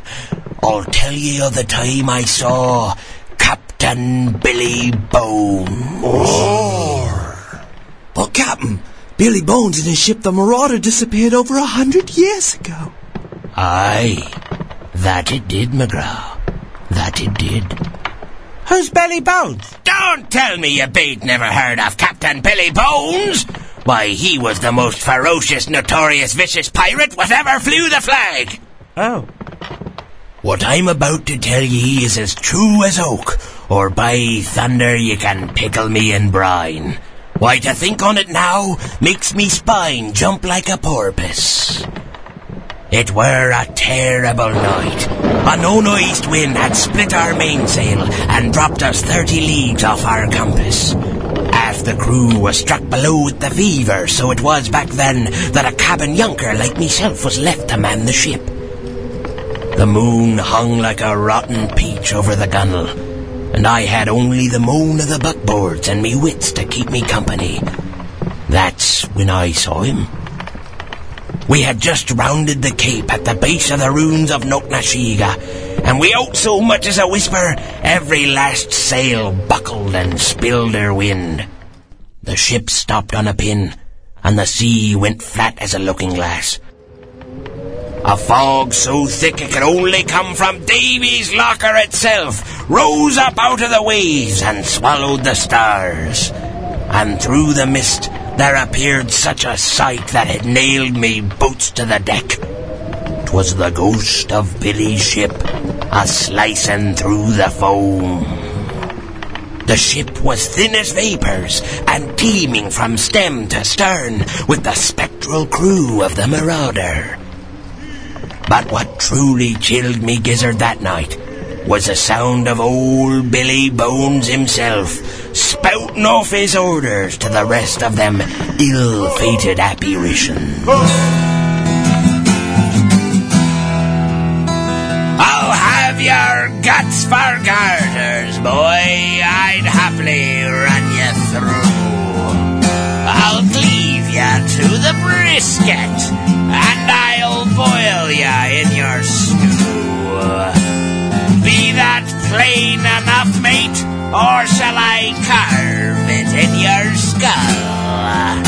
I'll tell ye of the time I saw Captain Billy Bones. Oh. But Captain, Billy Bones and his ship the Marauder disappeared over a hundred years ago. Aye, that it did, McGraw. That it did. Who's Billy Bones? Don't tell me you bait never heard of Captain Billy Bones. Why, he was the most ferocious, notorious, vicious pirate whatever flew the flag. Oh. What I'm about to tell ye is as true as oak, or by thunder ye can pickle me in brine. Why, to think on it now makes me spine jump like a porpoise. It were a terrible night. A no-east wind had split our mainsail and dropped us thirty leagues off our compass. Half the crew was struck below with the fever, so it was back then that a cabin yunker like myself was left to man the ship. The moon hung like a rotten peach over the gunwale, and I had only the moan of the buckboards and me wits to keep me company. That's when I saw him. We had just rounded the cape at the base of the ruins of Noknashiga, and we so much as a whisper, every last sail buckled and spilled her wind. The ship stopped on a pin, and the sea went flat as a looking glass. A fog so thick it could only come from Davy's locker itself rose up out of the waves and swallowed the stars. And through the mist there appeared such a sight that it nailed me boots to the deck. 'Twas the ghost of Billy's ship a slicing through the foam. The ship was thin as vapors and teeming from stem to stern with the spectral crew of the Marauder. But what truly chilled me gizzard that night was the sound of old Billy Bones himself spouting off his orders to the rest of them ill-fated apparitions. I'll have your guts for garters, boy. I'd happily run you through. I'll to the brisket, and I'll boil ya in your stew. Be that plain enough, mate, or shall I carve it in your skull?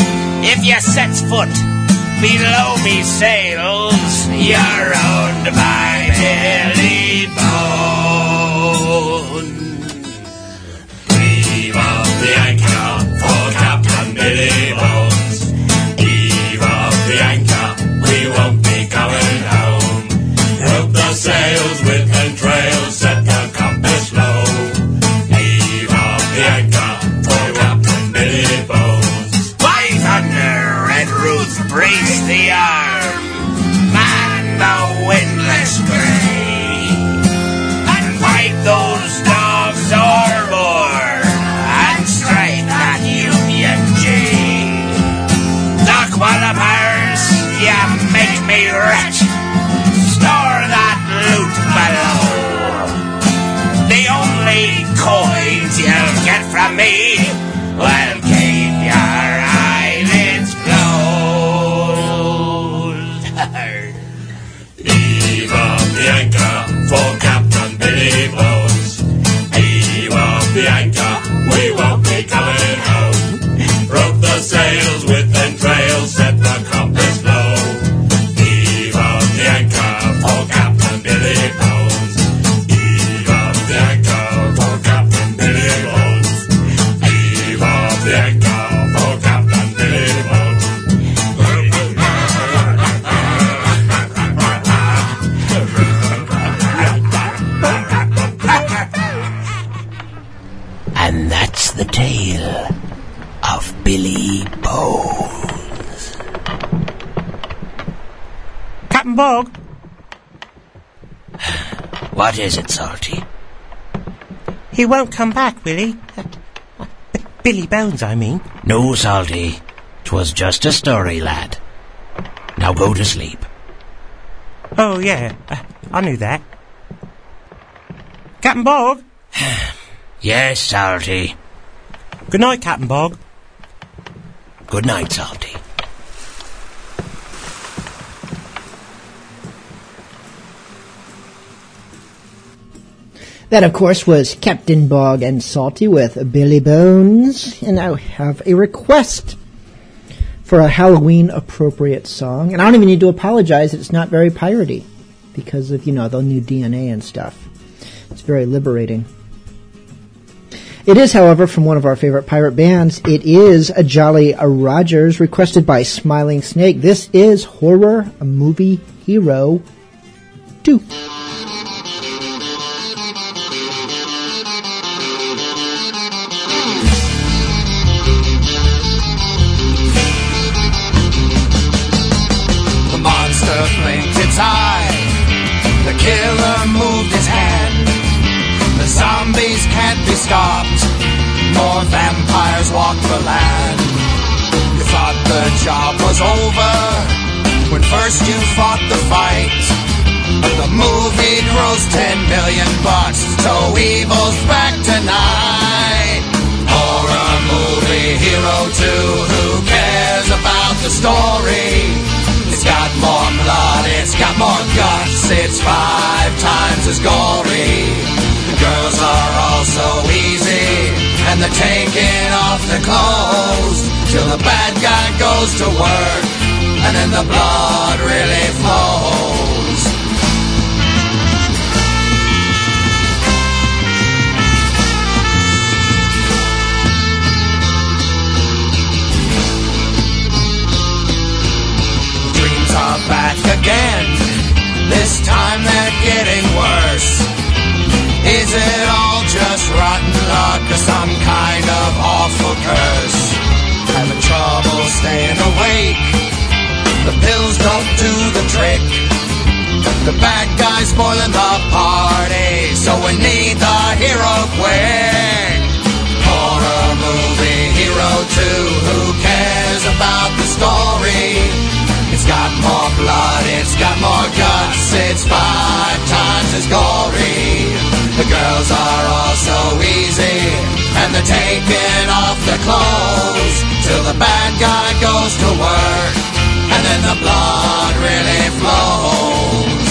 If you set foot below me sails, you're owned by Is it, Salty? he won't come back, will he? Billy Bones, I mean. No, Salty. 'Twas just a story, lad. Now go to sleep. Oh, yeah, uh, I knew that. Captain Bog? Yes, Salty. Good night, Captain Bog. Good night, Salty. That, of course, was Captain Bog and Salty with Billy Bones. And I have a request for a Halloween appropriate song. And I don't even need to apologize that it's not very piratey because of, you know, the new DNA and stuff. It's very liberating. It is, however, from one of our favorite pirate bands. It is a Jolly Rogers requested by Smiling Snake. This is Horror Movie Hero 2. Can't be stopped. More vampires walk the land. You thought the job was over when first you fought the fight. But the movie grossed 10 million bucks, so evil's back tonight. Horror movie hero 2, who cares about the story? It's got more blood, it's got more guts, it's five times as gory. The girls are all so easy, and they're taking off their clothes till the bad guy goes to work, and then the blood really flows. Dreams are back again. This time they're getting worse. Is it all just rotten luck or some kind of awful curse? Having trouble staying awake. The pills don't do the trick. The bad guy's spoiling the party, so we need the hero quick. Horror movie hero 2, who cares about the story? It's got more blood, it's got more guts, it's five times as gory girls are all so easy, and they're taking off the clothes till the bad guy goes to work, and then the blood really flows.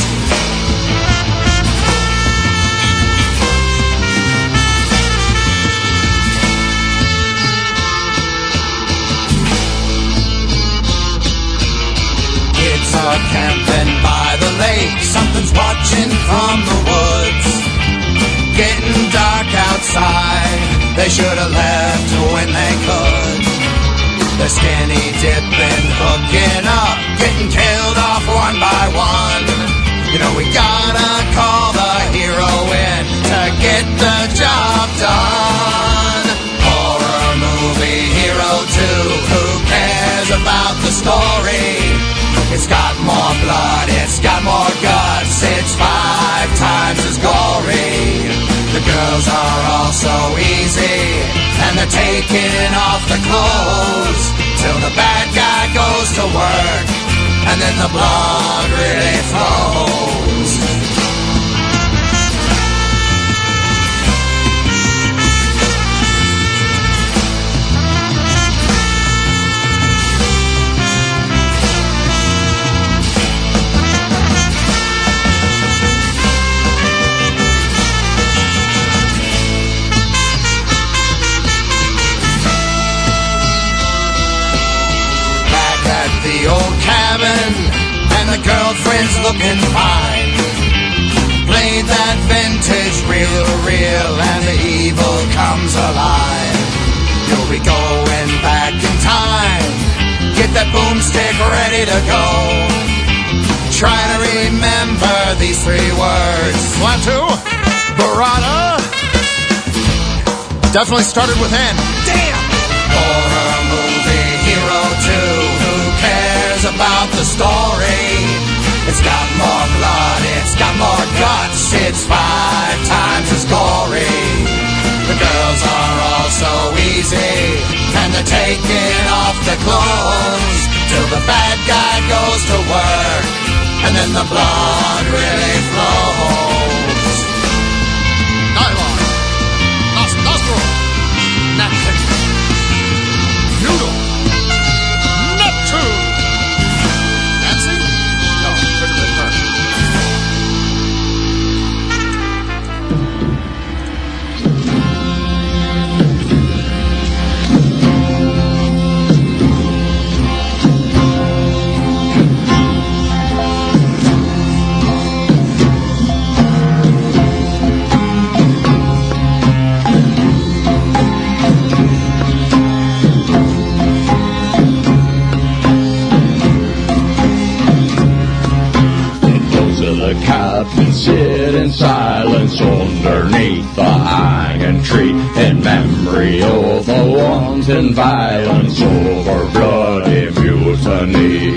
Kids are camping by the lake, something's watching from the woods. Outside. They should have left when they could. They're skinny dipping, hooking up, getting killed off one by one. You know we gotta call the hero in to get the job done. Horror movie hero 2, who cares about the story? It's got more blood, it's got more guts, it's five times as gory. Girls are all so easy, and they're taking off the clothes till the bad guy goes to work, and then the blood really flows. The girlfriend's looking fine. Played that vintage reel to reel, and the evil comes alive. You'll be going back in time. Get that boomstick ready to go. Try to remember these three words. Klaatu, Barada. Definitely started with N. Damn! Horror about the story? It's got more blood, it's got more guts, it's five times as gory. The girls are all so easy, and they're taking off their clothes till the bad guy goes to work, and then the blood really flows. Silence underneath the hanging tree in memory of the wanton violence over bloody mutiny.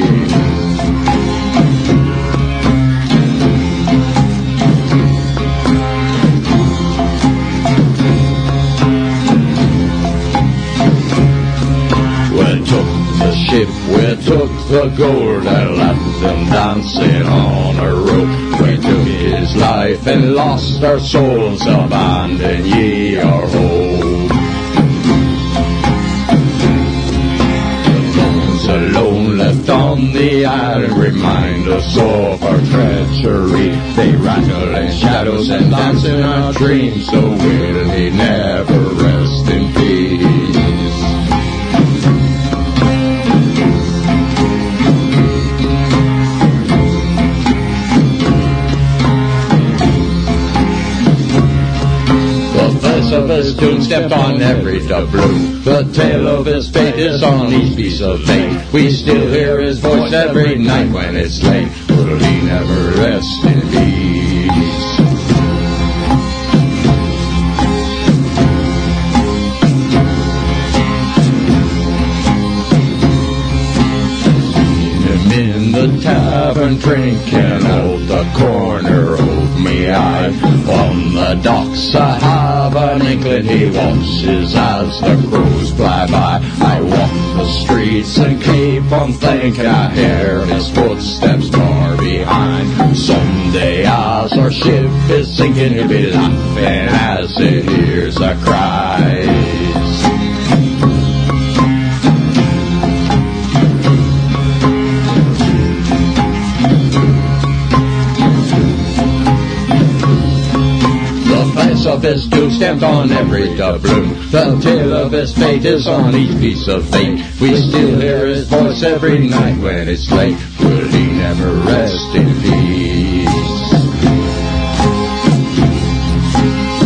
We took the ship, we took the gold and left them dancing on a rope. We took his life and lost our souls, abandon ye our hope. The bones alone left on the island remind us of our treachery. They rattle in shadows and dance in our dreams, so will never rest of his tomb stepped on every doubloon. The tale of his fate is on each piece of bait. We still hear his voice every night when it's late. Will he never rest in peace? in the tavern drinking out the corner me eye. On the docks I have an inkling he watches as the crows fly by. I walk the streets and keep on thinking I hear his footsteps far behind. Someday as our ship is sinking he'll be laughing as he hears a cries. Of his doom stamped on every doubloon. The tale of his fate is on each piece of fate. We still hear his voice every night when it's late. Will he never rest in peace?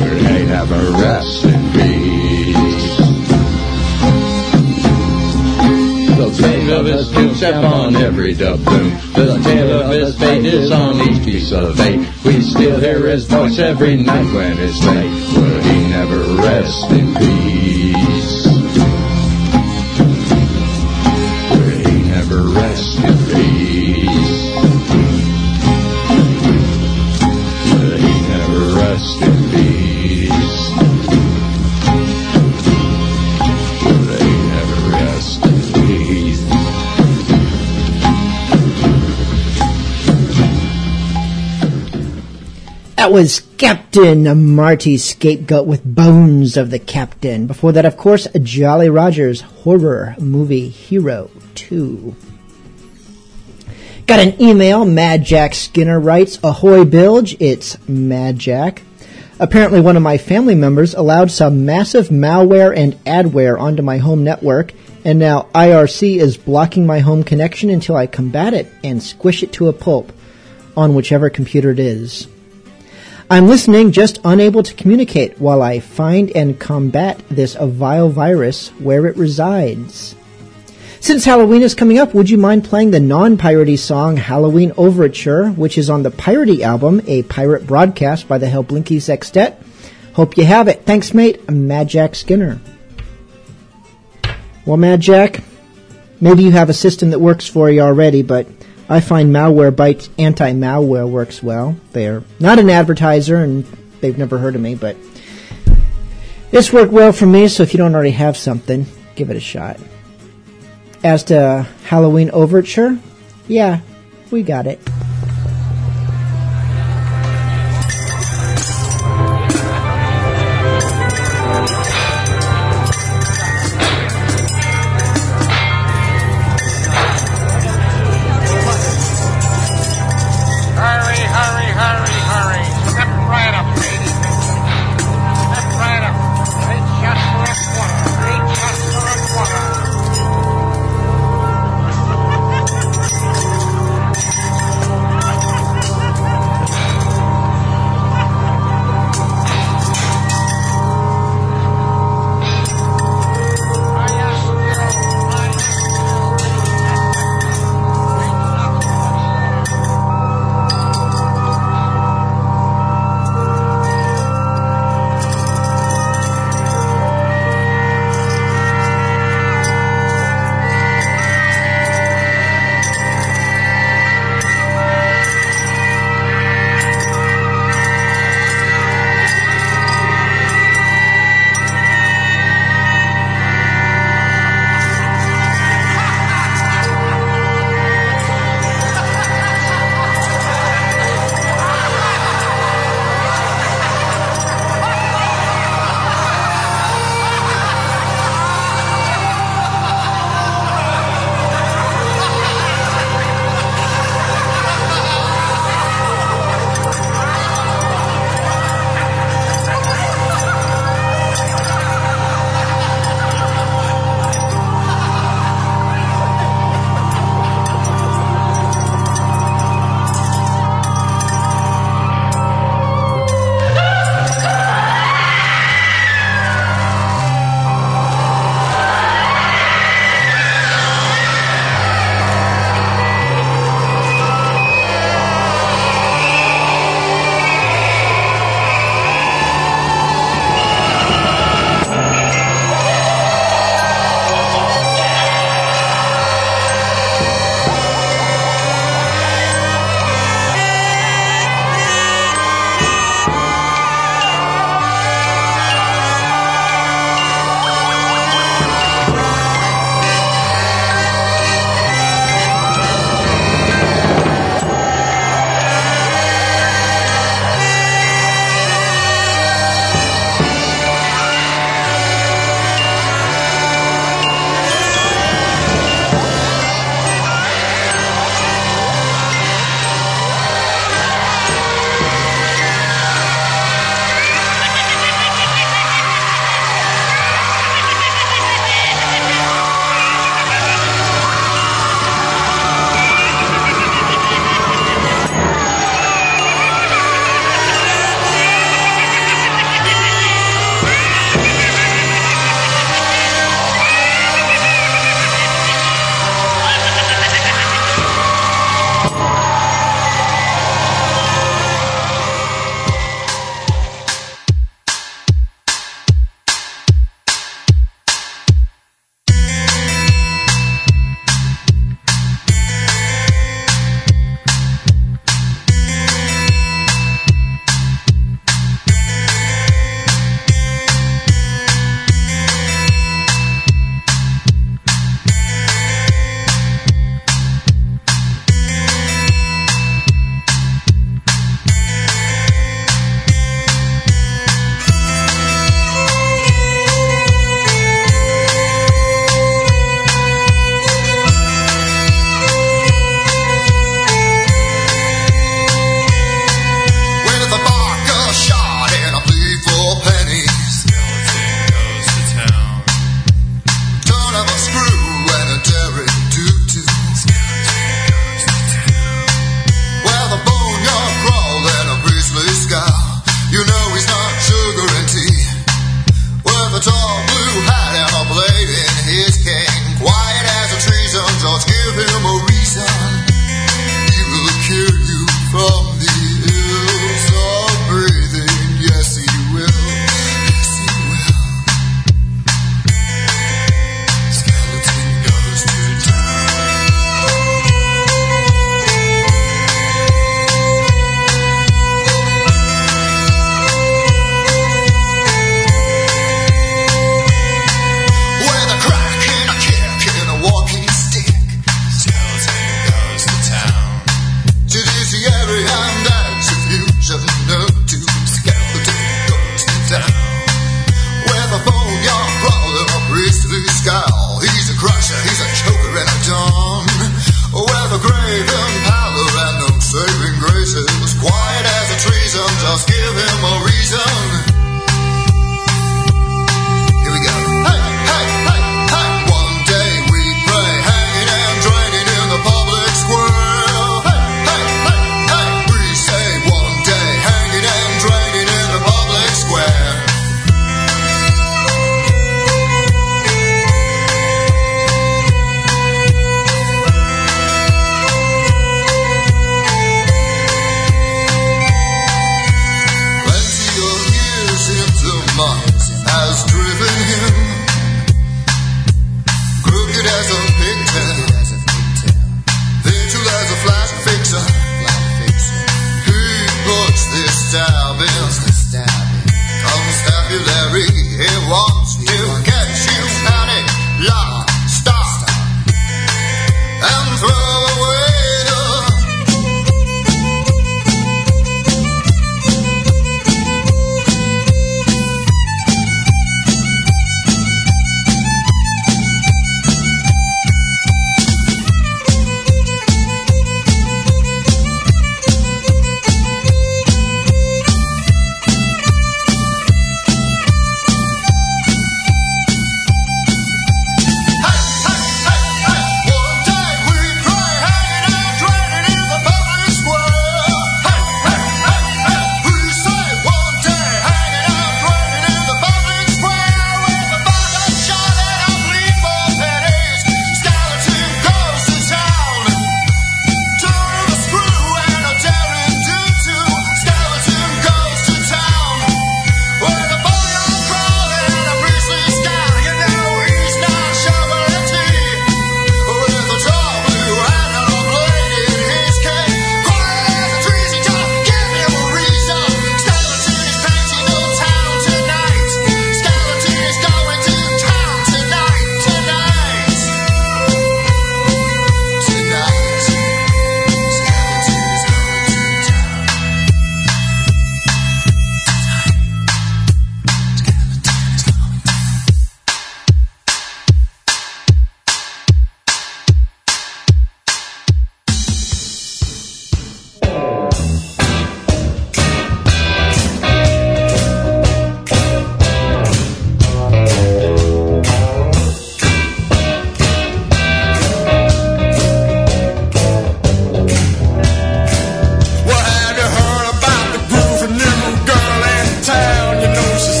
Will he never rest in peace? The tale of his doom stamped on every doubloon. The tale of his fate is on each piece of fate. We still hear his voice every night when it's late. Will he never rest in peace? That was Captain Marty Scapegoat with Bones of the Captain. Before that, of course, Jolly Rogers horror movie Hero 2. Got an email. Mad Jack Skinner writes, Ahoy Bilge, it's Mad Jack. Apparently, one of my family members allowed some massive malware and adware onto my home network, and now IRC is blocking my home connection until I combat it and squish it to a pulp on whichever computer it is. I'm listening, just unable to communicate while I find and combat this vile virus where it resides. Since Halloween is coming up, would you mind playing the non-piratey song Halloween Overture, which is on the Piratey album, a pirate broadcast by the Hellblinki Sextet? Hope you have it. Thanks, mate. I'm Mad Jack Skinner. Well, Mad Jack, maybe you have a system that works for you already, but I find Malwarebytes anti-malware works well. They're not an advertiser and they've never heard of me, but it's worked well for me, so if you don't already have something, give it a shot. As to Halloween Overture, yeah, we got it.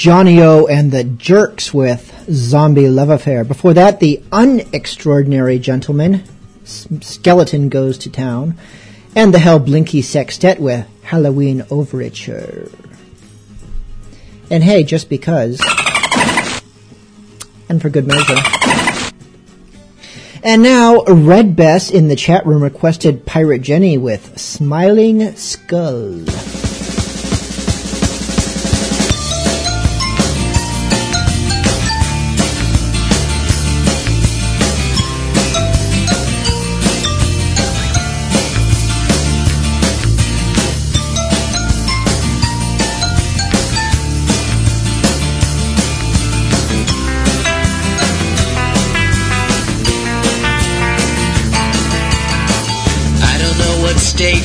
Johnny O and the Jerks with Zombie Love Affair. Before that, the Unextraordinary Gentleman, Skeleton Goes to Town, and the Hellblinki Sextet with Halloween Overture. And hey, just because, and for good measure. And now, Red Bess in the chat room requested Pirate Jenny with Smiling Skull.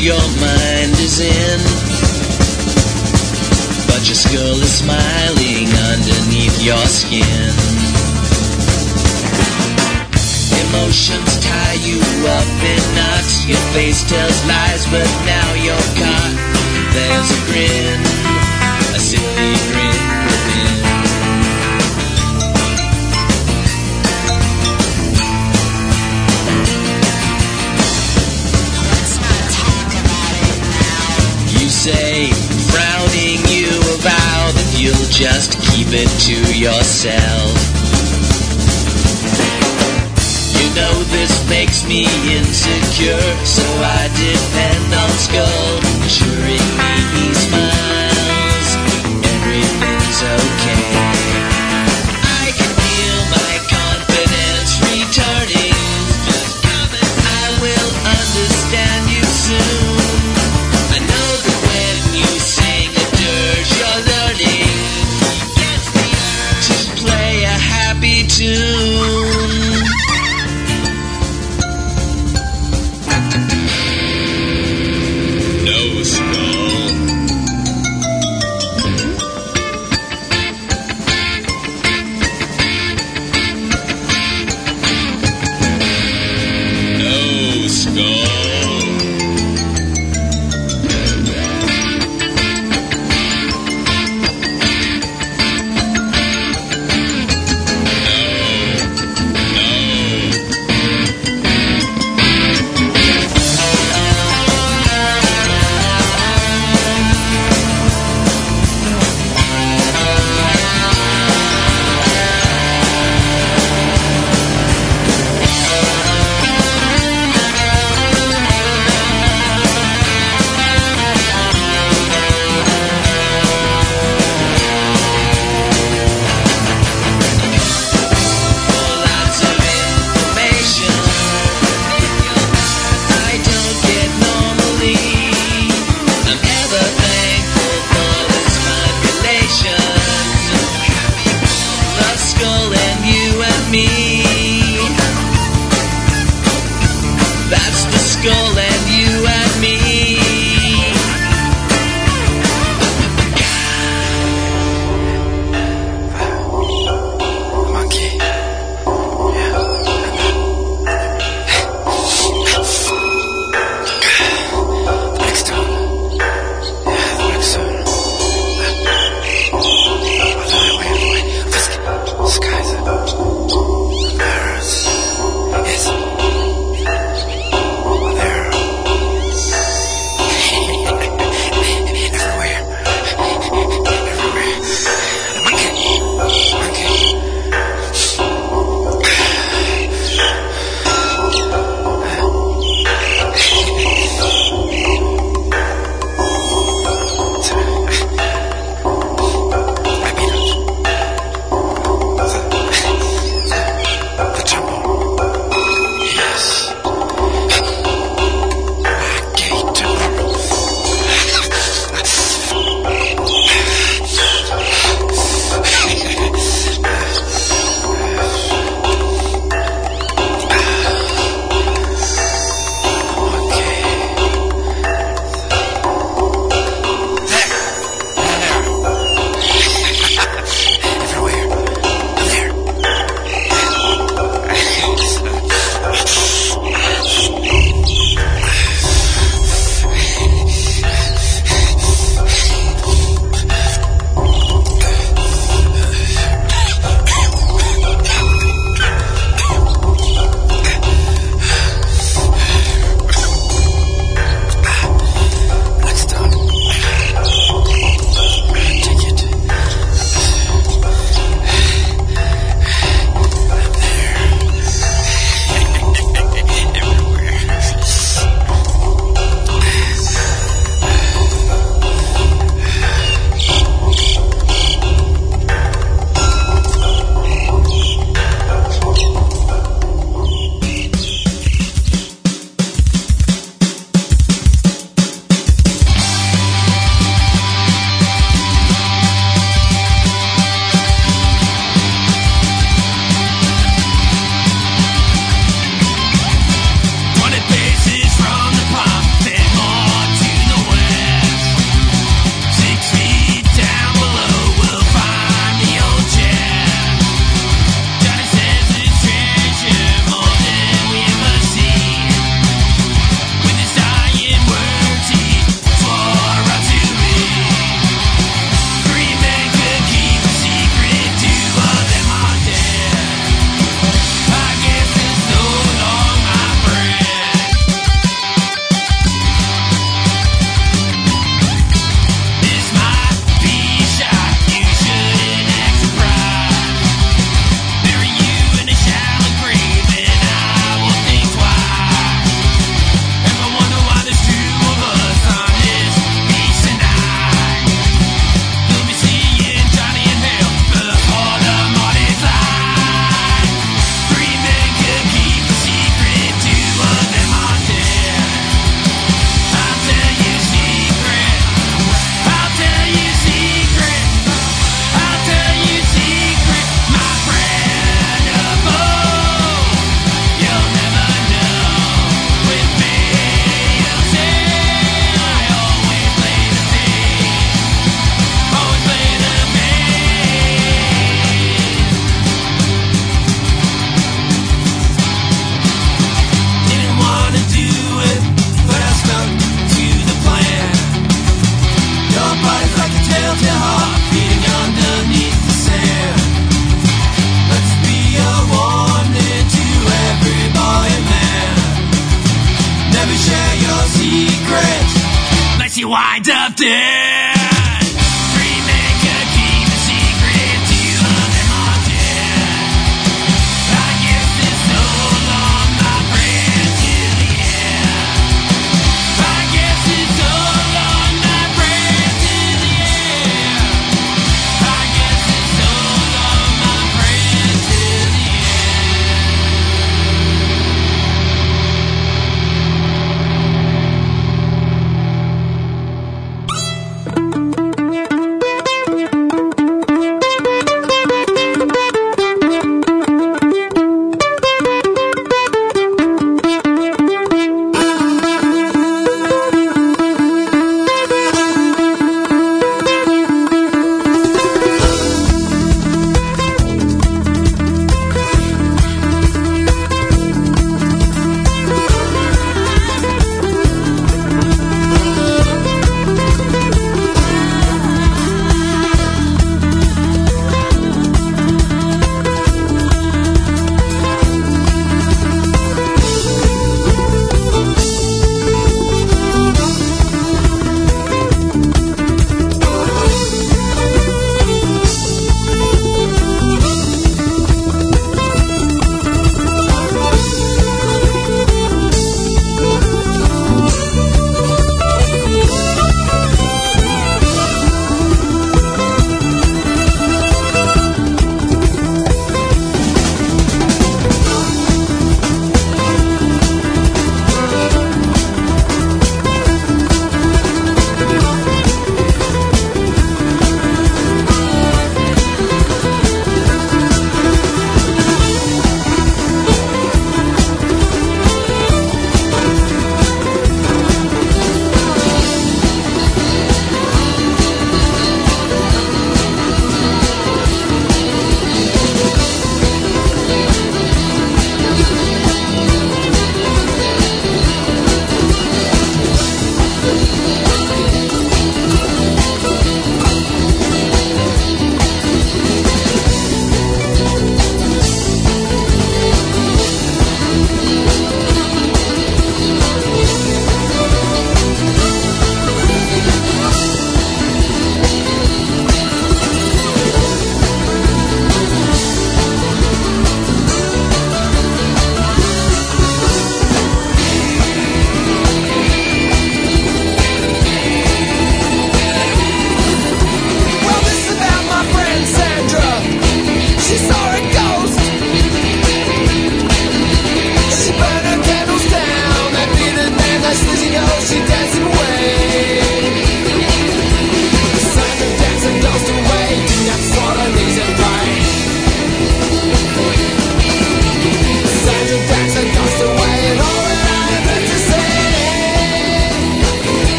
Your mind is in, but your skull is smiling underneath your skin. Emotions tie you up in knots. Your face tells lies, but now you're caught. There's a grin, a silly grin just keep it to yourself. You know this makes me insecure, so I depend on Skull assuring me he smiles. Everything's okay.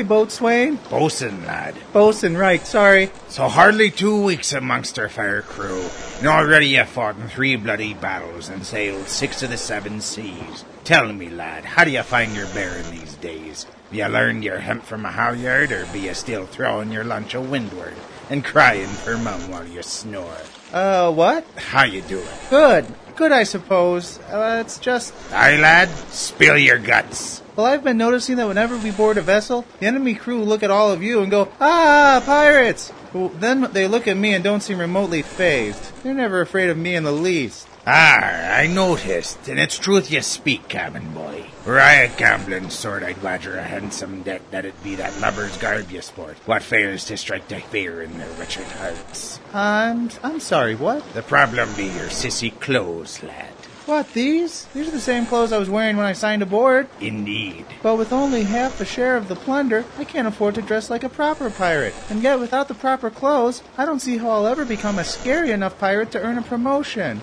Ahoy, boatswain. Bosun, lad. Bosun, right, sorry. So hardly two weeks amongst our fair crew, and already you fought in three bloody battles and sailed six of the seven seas. Tell me, lad, how do you find your bearing these days? You learned your hemp from a halyard, or be you still throwing your lunch a windward and crying for mum while you snore? Uh, what? How you doing? Good. Good, I suppose. Uh, it's just. Aye, lad, spill your guts. Well, I've been noticing that whenever we board a vessel, the enemy crew look at all of you and go, Ah, pirates! Well, then they look at me and don't seem remotely phased. They're never afraid of me in the least. Ah, I noticed, and it's truth you speak, cabin boy. Were I a gambling sort, I'd wager a handsome debt that it be that lubber's garb you sport. What fails to strike the fear in their wretched hearts? I'm. I'm sorry, what? The problem be your sissy clothes, lad. What, these? These are the same clothes I was wearing when I signed aboard. Indeed. But with only half a share of the plunder, I can't afford to dress like a proper pirate. And yet, without the proper clothes, I don't see how I'll ever become a scary enough pirate to earn a promotion.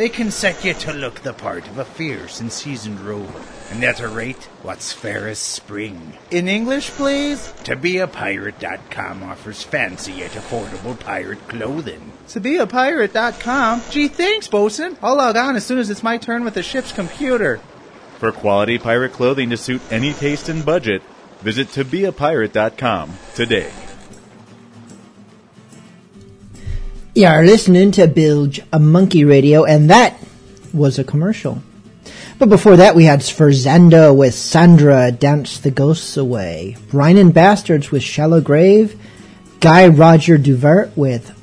They can set you to look the part of a fierce and seasoned rover, and at a rate what's fair as spring. In English, please? To be a ToBeAPirate.com offers fancy yet affordable pirate clothing. ToBeAPirate.com? Gee, thanks, bosun. I'll log on as soon as it's my turn with the ship's computer. For quality pirate clothing to suit any taste and budget, visit tobeapirate.com today. You are listening to Bilge a Monkey Radio, and that was a commercial. But before that, we had Sforzando with Sandra Dance the Ghosts Away, Brine and Bastards with Shallow Grave, Guy Roger Duvert with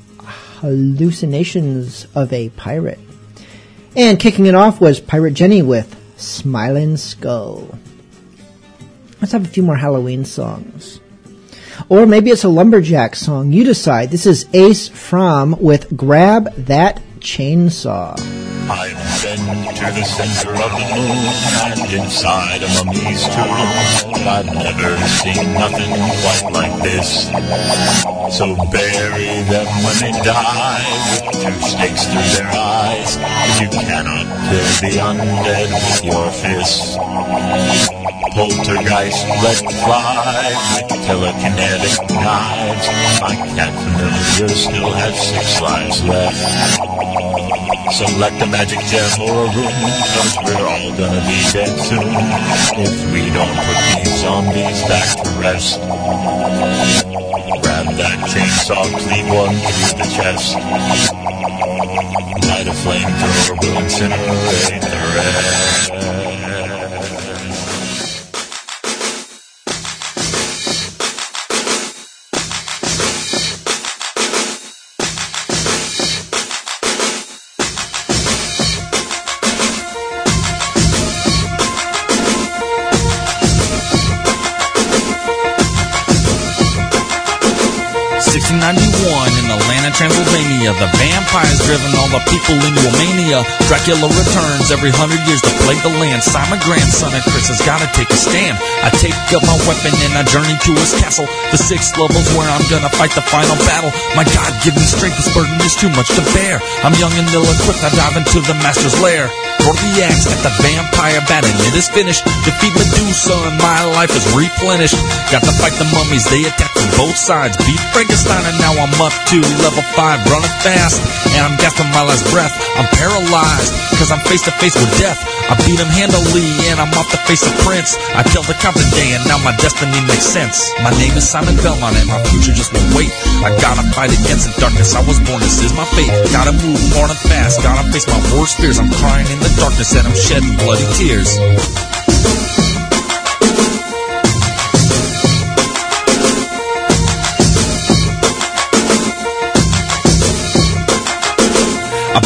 Hallucinations of a Pirate. And kicking it off was Pirate Jenny with Smiling Skull. Let's have a few more Halloween songs. Or maybe it's a lumberjack song. You decide. This is Ace From with Grab That Chainsaw. To the center of the moon and inside a mummy's tomb. I've never seen nothing quite like this. So bury them when they die with two stakes through their eyes, you cannot kill the undead with your fists. Poltergeist let fly with telekinetic knives. My cat familiar still has six lives left. Select the magic gem cause we're all gonna be dead soon. If we don't put these zombies back to rest. Grab that chainsaw, clean one through the chest. Light a flamethrower, will incinerate the rest. Transylvania. The vampires driven all the people into a mania. Dracula returns every hundred years to plague the land. Simon, grandson of Chris, has gotta take a stand. I take up my weapon and I journey to his castle. The sixth level's where I'm gonna fight the final battle. My God, give me strength, this burden is too much to bear. I'm young and ill-equipped, I dive into the master's lair. Throw the axe at the vampire bat and it is finished. Defeat Medusa and my life is replenished. Got to fight the mummies, they attack from both sides. Beat Frankenstein and now I'm up to level 5, running fast. And I'm gasping my last breath. I'm paralyzed, cause I'm face to face with death. I beat him handily and I'm off the face of Prince. I killed the cop today and now my destiny makes sense. My name is Simon Belmont and my future just won't wait. I gotta fight against the darkness, I was born, this is my fate. Gotta move hard and fast, gotta face my worst fears. I'm crying in the darkness and I'm shedding bloody tears.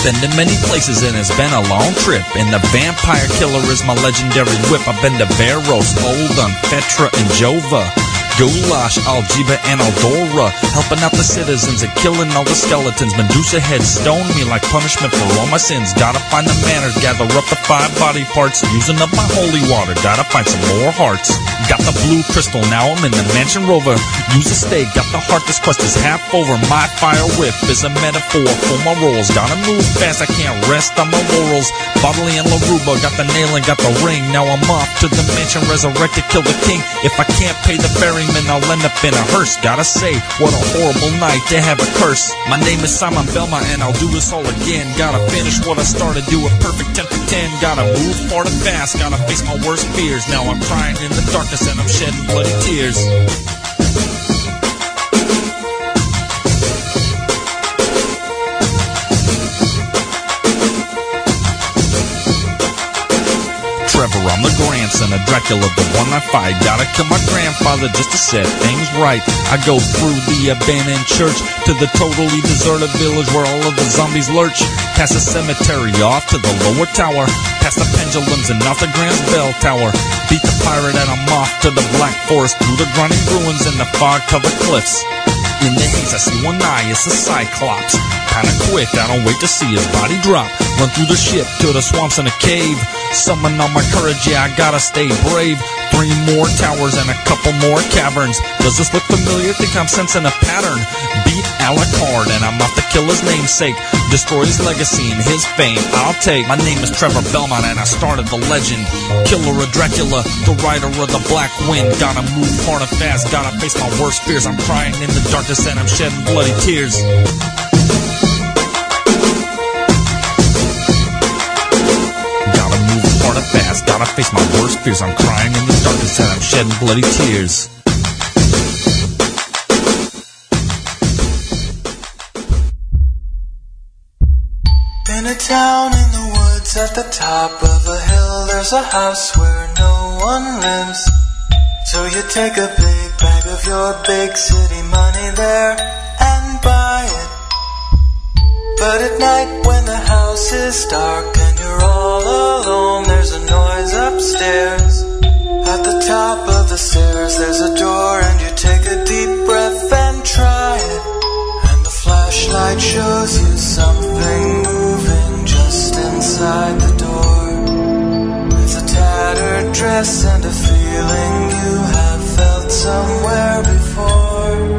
Been to many places and it's been a long trip. And the vampire killer is my legendary whip. I've been to Veros, Olden, Petra, and Jova. Goulash, Aljiba, and Aldora, helping out the citizens and killing all the skeletons. Medusa head stoned me like punishment for all my sins. Gotta find the manners, gather up the five body parts, using up my holy water. Gotta find some more hearts. Got the blue crystal, now I'm in the mansion rover. Use a stake, got the heart, this quest is half over. My fire whip is a metaphor for my roles. Gotta move fast, I can't rest on my laurels. Bodley and Laruba, got the nail and got the ring. Now I'm off to the mansion, resurrected, kill the king. If I can't pay the ferryman, I'll end up in a hearse. Gotta say, what a horrible night to have a curse. My name is Simon Belmont, and I'll do this all again. Gotta finish what I started, do a perfect 10 for 10. Gotta move hard and fast, gotta face my worst fears. Now I'm crying in the darkness and I'm shedding bloody tears. Trevor, I'm the grandson of Dracula, the one I fight. Gotta kill my grandfather just to set things right. I go through the abandoned church to the totally deserted village where all of the zombies lurch. Past the cemetery, off to the lower tower. Past the pendulums and off the Grand Bell Tower. Beat the pirate and I'm off to the Black Forest through the grinding ruins and the fog-covered cliffs. In the haze, I see one eye, it's a cyclops. Kinda quick, I don't wait to see his body drop. Run through the ship to the swamps in a cave. Summon all my courage, yeah, I gotta stay brave. Three more towers and a couple more caverns. Does this look familiar? Think I'm sensing a pattern. Beat Alucard and I'm off to kill his namesake. Destroy his legacy and his fame. I'll take. My name is Trevor Belmont and I started the legend. Killer of Dracula, the rider of the Black Wind. Gotta move hard and fast, gotta face my worst fears. I'm crying in the darkness and I'm shedding bloody tears. And face my worst fears. I'm crying in the darkness and I'm shedding bloody tears. In a town in the woods at the top of a hill, there's a house where no one lives. So you take a big bag of your big city money there and buy it. But at night when the house is dark and you're all alone, there's a noise upstairs. At the top of the stairs, there's a door, and you take a deep breath and try it. And the flashlight shows you something moving just inside the door. There's a tattered dress and a feeling you have felt somewhere before.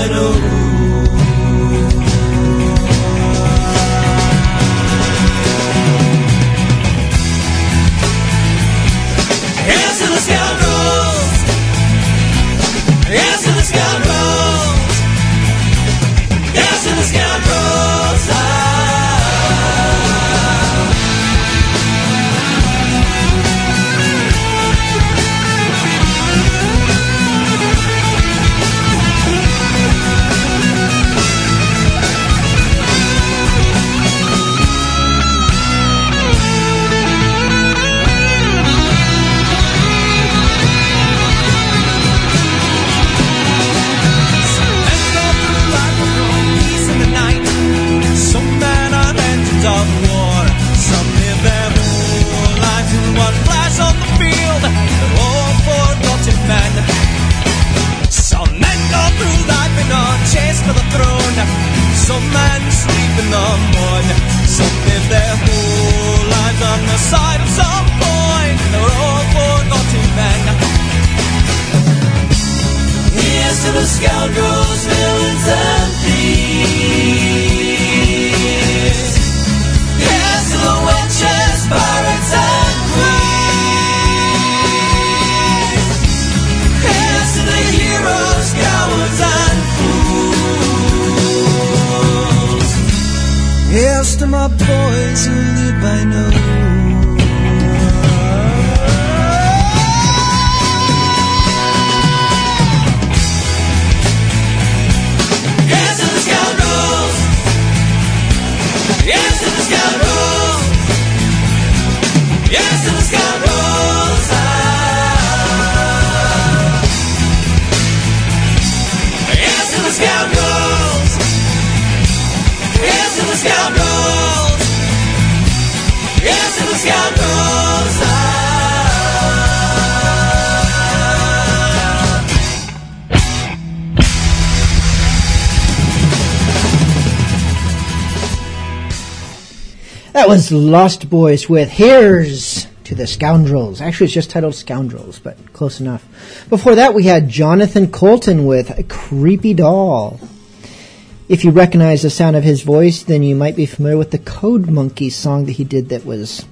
I know. Was Lost Boys with Here's to the Scoundrels. Actually, it's just titled Scoundrels, but close enough. Before that, we had Jonathan Coulton with Creepy Doll. If you recognize the sound of his voice, then you might be familiar with the Code Monkey song that he did that was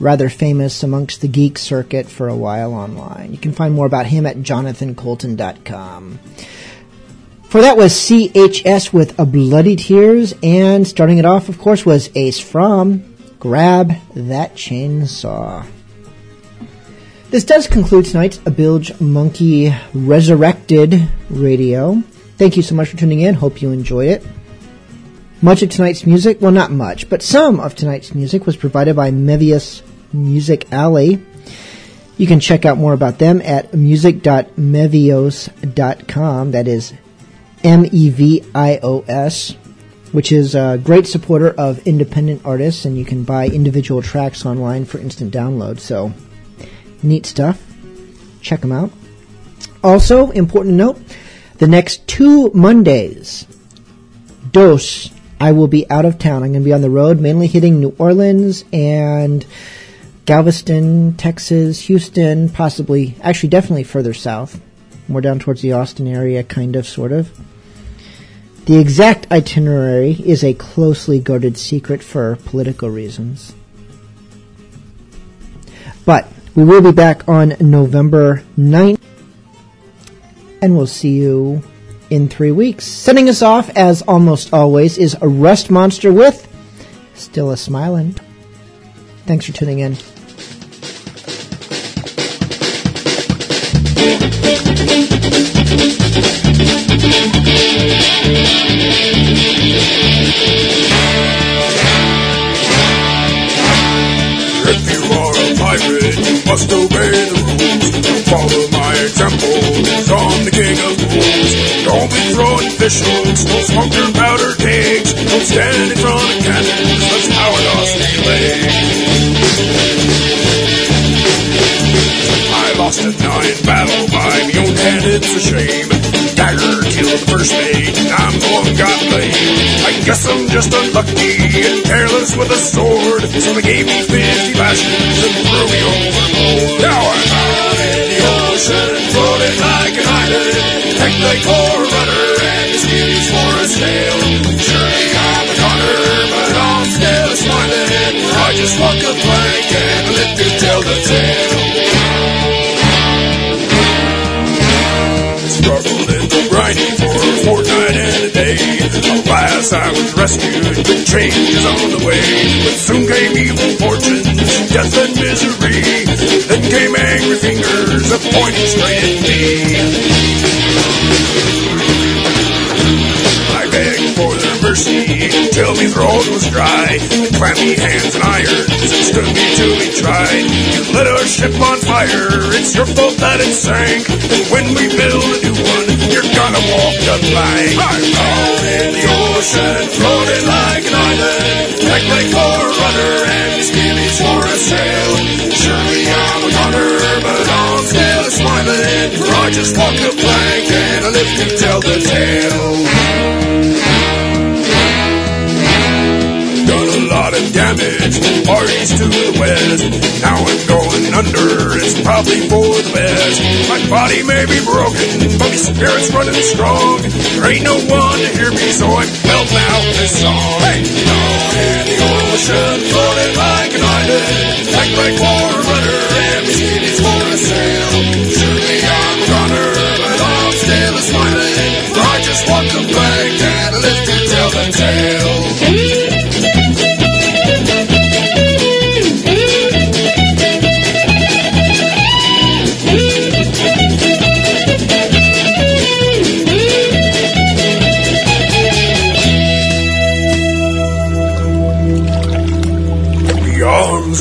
rather famous amongst the geek circuit for a while online. You can find more about him at jonathancoulton.com. For that was CHS with A Bloody Tears, and starting it off, of course, was Ace from Grab That Chainsaw. This does conclude tonight's A Bilge Monkey Resurrected Radio. Thank you so much for tuning in. Hope you enjoyed it. Much of tonight's music, well, not much, but some of tonight's music was provided by Mevio's Music Alley. You can check out more about them at music.mevios.com. That is M E V I O S, which is a great supporter of independent artists, and you can buy individual tracks online for instant download. So, neat stuff. Check them out. Also, important note the next two Mondays, Dos, I will be out of town. I'm going to be on the road, mainly hitting New Orleans and Galveston, Texas, Houston, possibly, actually, definitely further south, more down towards the Austin area, kind of, sort of. The exact itinerary is a closely guarded secret for political reasons. But we will be back on November 9th, and we'll see you in three weeks. Sending us off, as almost always, is a Rust Monster with Still a Smiling. Thanks for tuning in. If you are a pirate, you must obey the rules. Follow my example, I'm the king of. Don't be throwing fish hooks, don't stand in front of cannons, lost. I lost a nine battle by my own hand, it's a shame. Dagger killed the first mate, I'm one got. I guess I'm just unlucky and careless with a sword, so they gave me 50 lashes and threw me overboard. Now I'm out in the ocean, floating like an island, heck they core runner, skivvies for a sail. Surely I'm a goner, but I'm still smiling. I just walk a plank and live to tell the tale. Alas, I was rescued, but change is on the way. But soon came evil fortunes, death and misery. Then came angry fingers, pointing straight at me. I begged for their mercy, till me throat was dry. Me hands and irons, and stood me till we tried. You lit our ship on fire, it's your fault that it sank. And when we build a new one, you're gonna walk the plank. I'm out in the ocean, floating like an island. Like like for a rudder and skivvies for a sail. Surely I'm a gunner, but I'm still smiling. I just walk the plank and I live to tell the tale. Damage to parties to the west. Now I'm going under, it's probably for the best. My body may be broken, but my spirit's running strong. There ain't no one to hear me, so I'm belting out this song. Hey, down in the ocean, floating like an island. Like for a rudder, and the skivvies for a sail. Surely I'm a runner, but I'm still a smiling. I just walk the plank and live to tell the tale.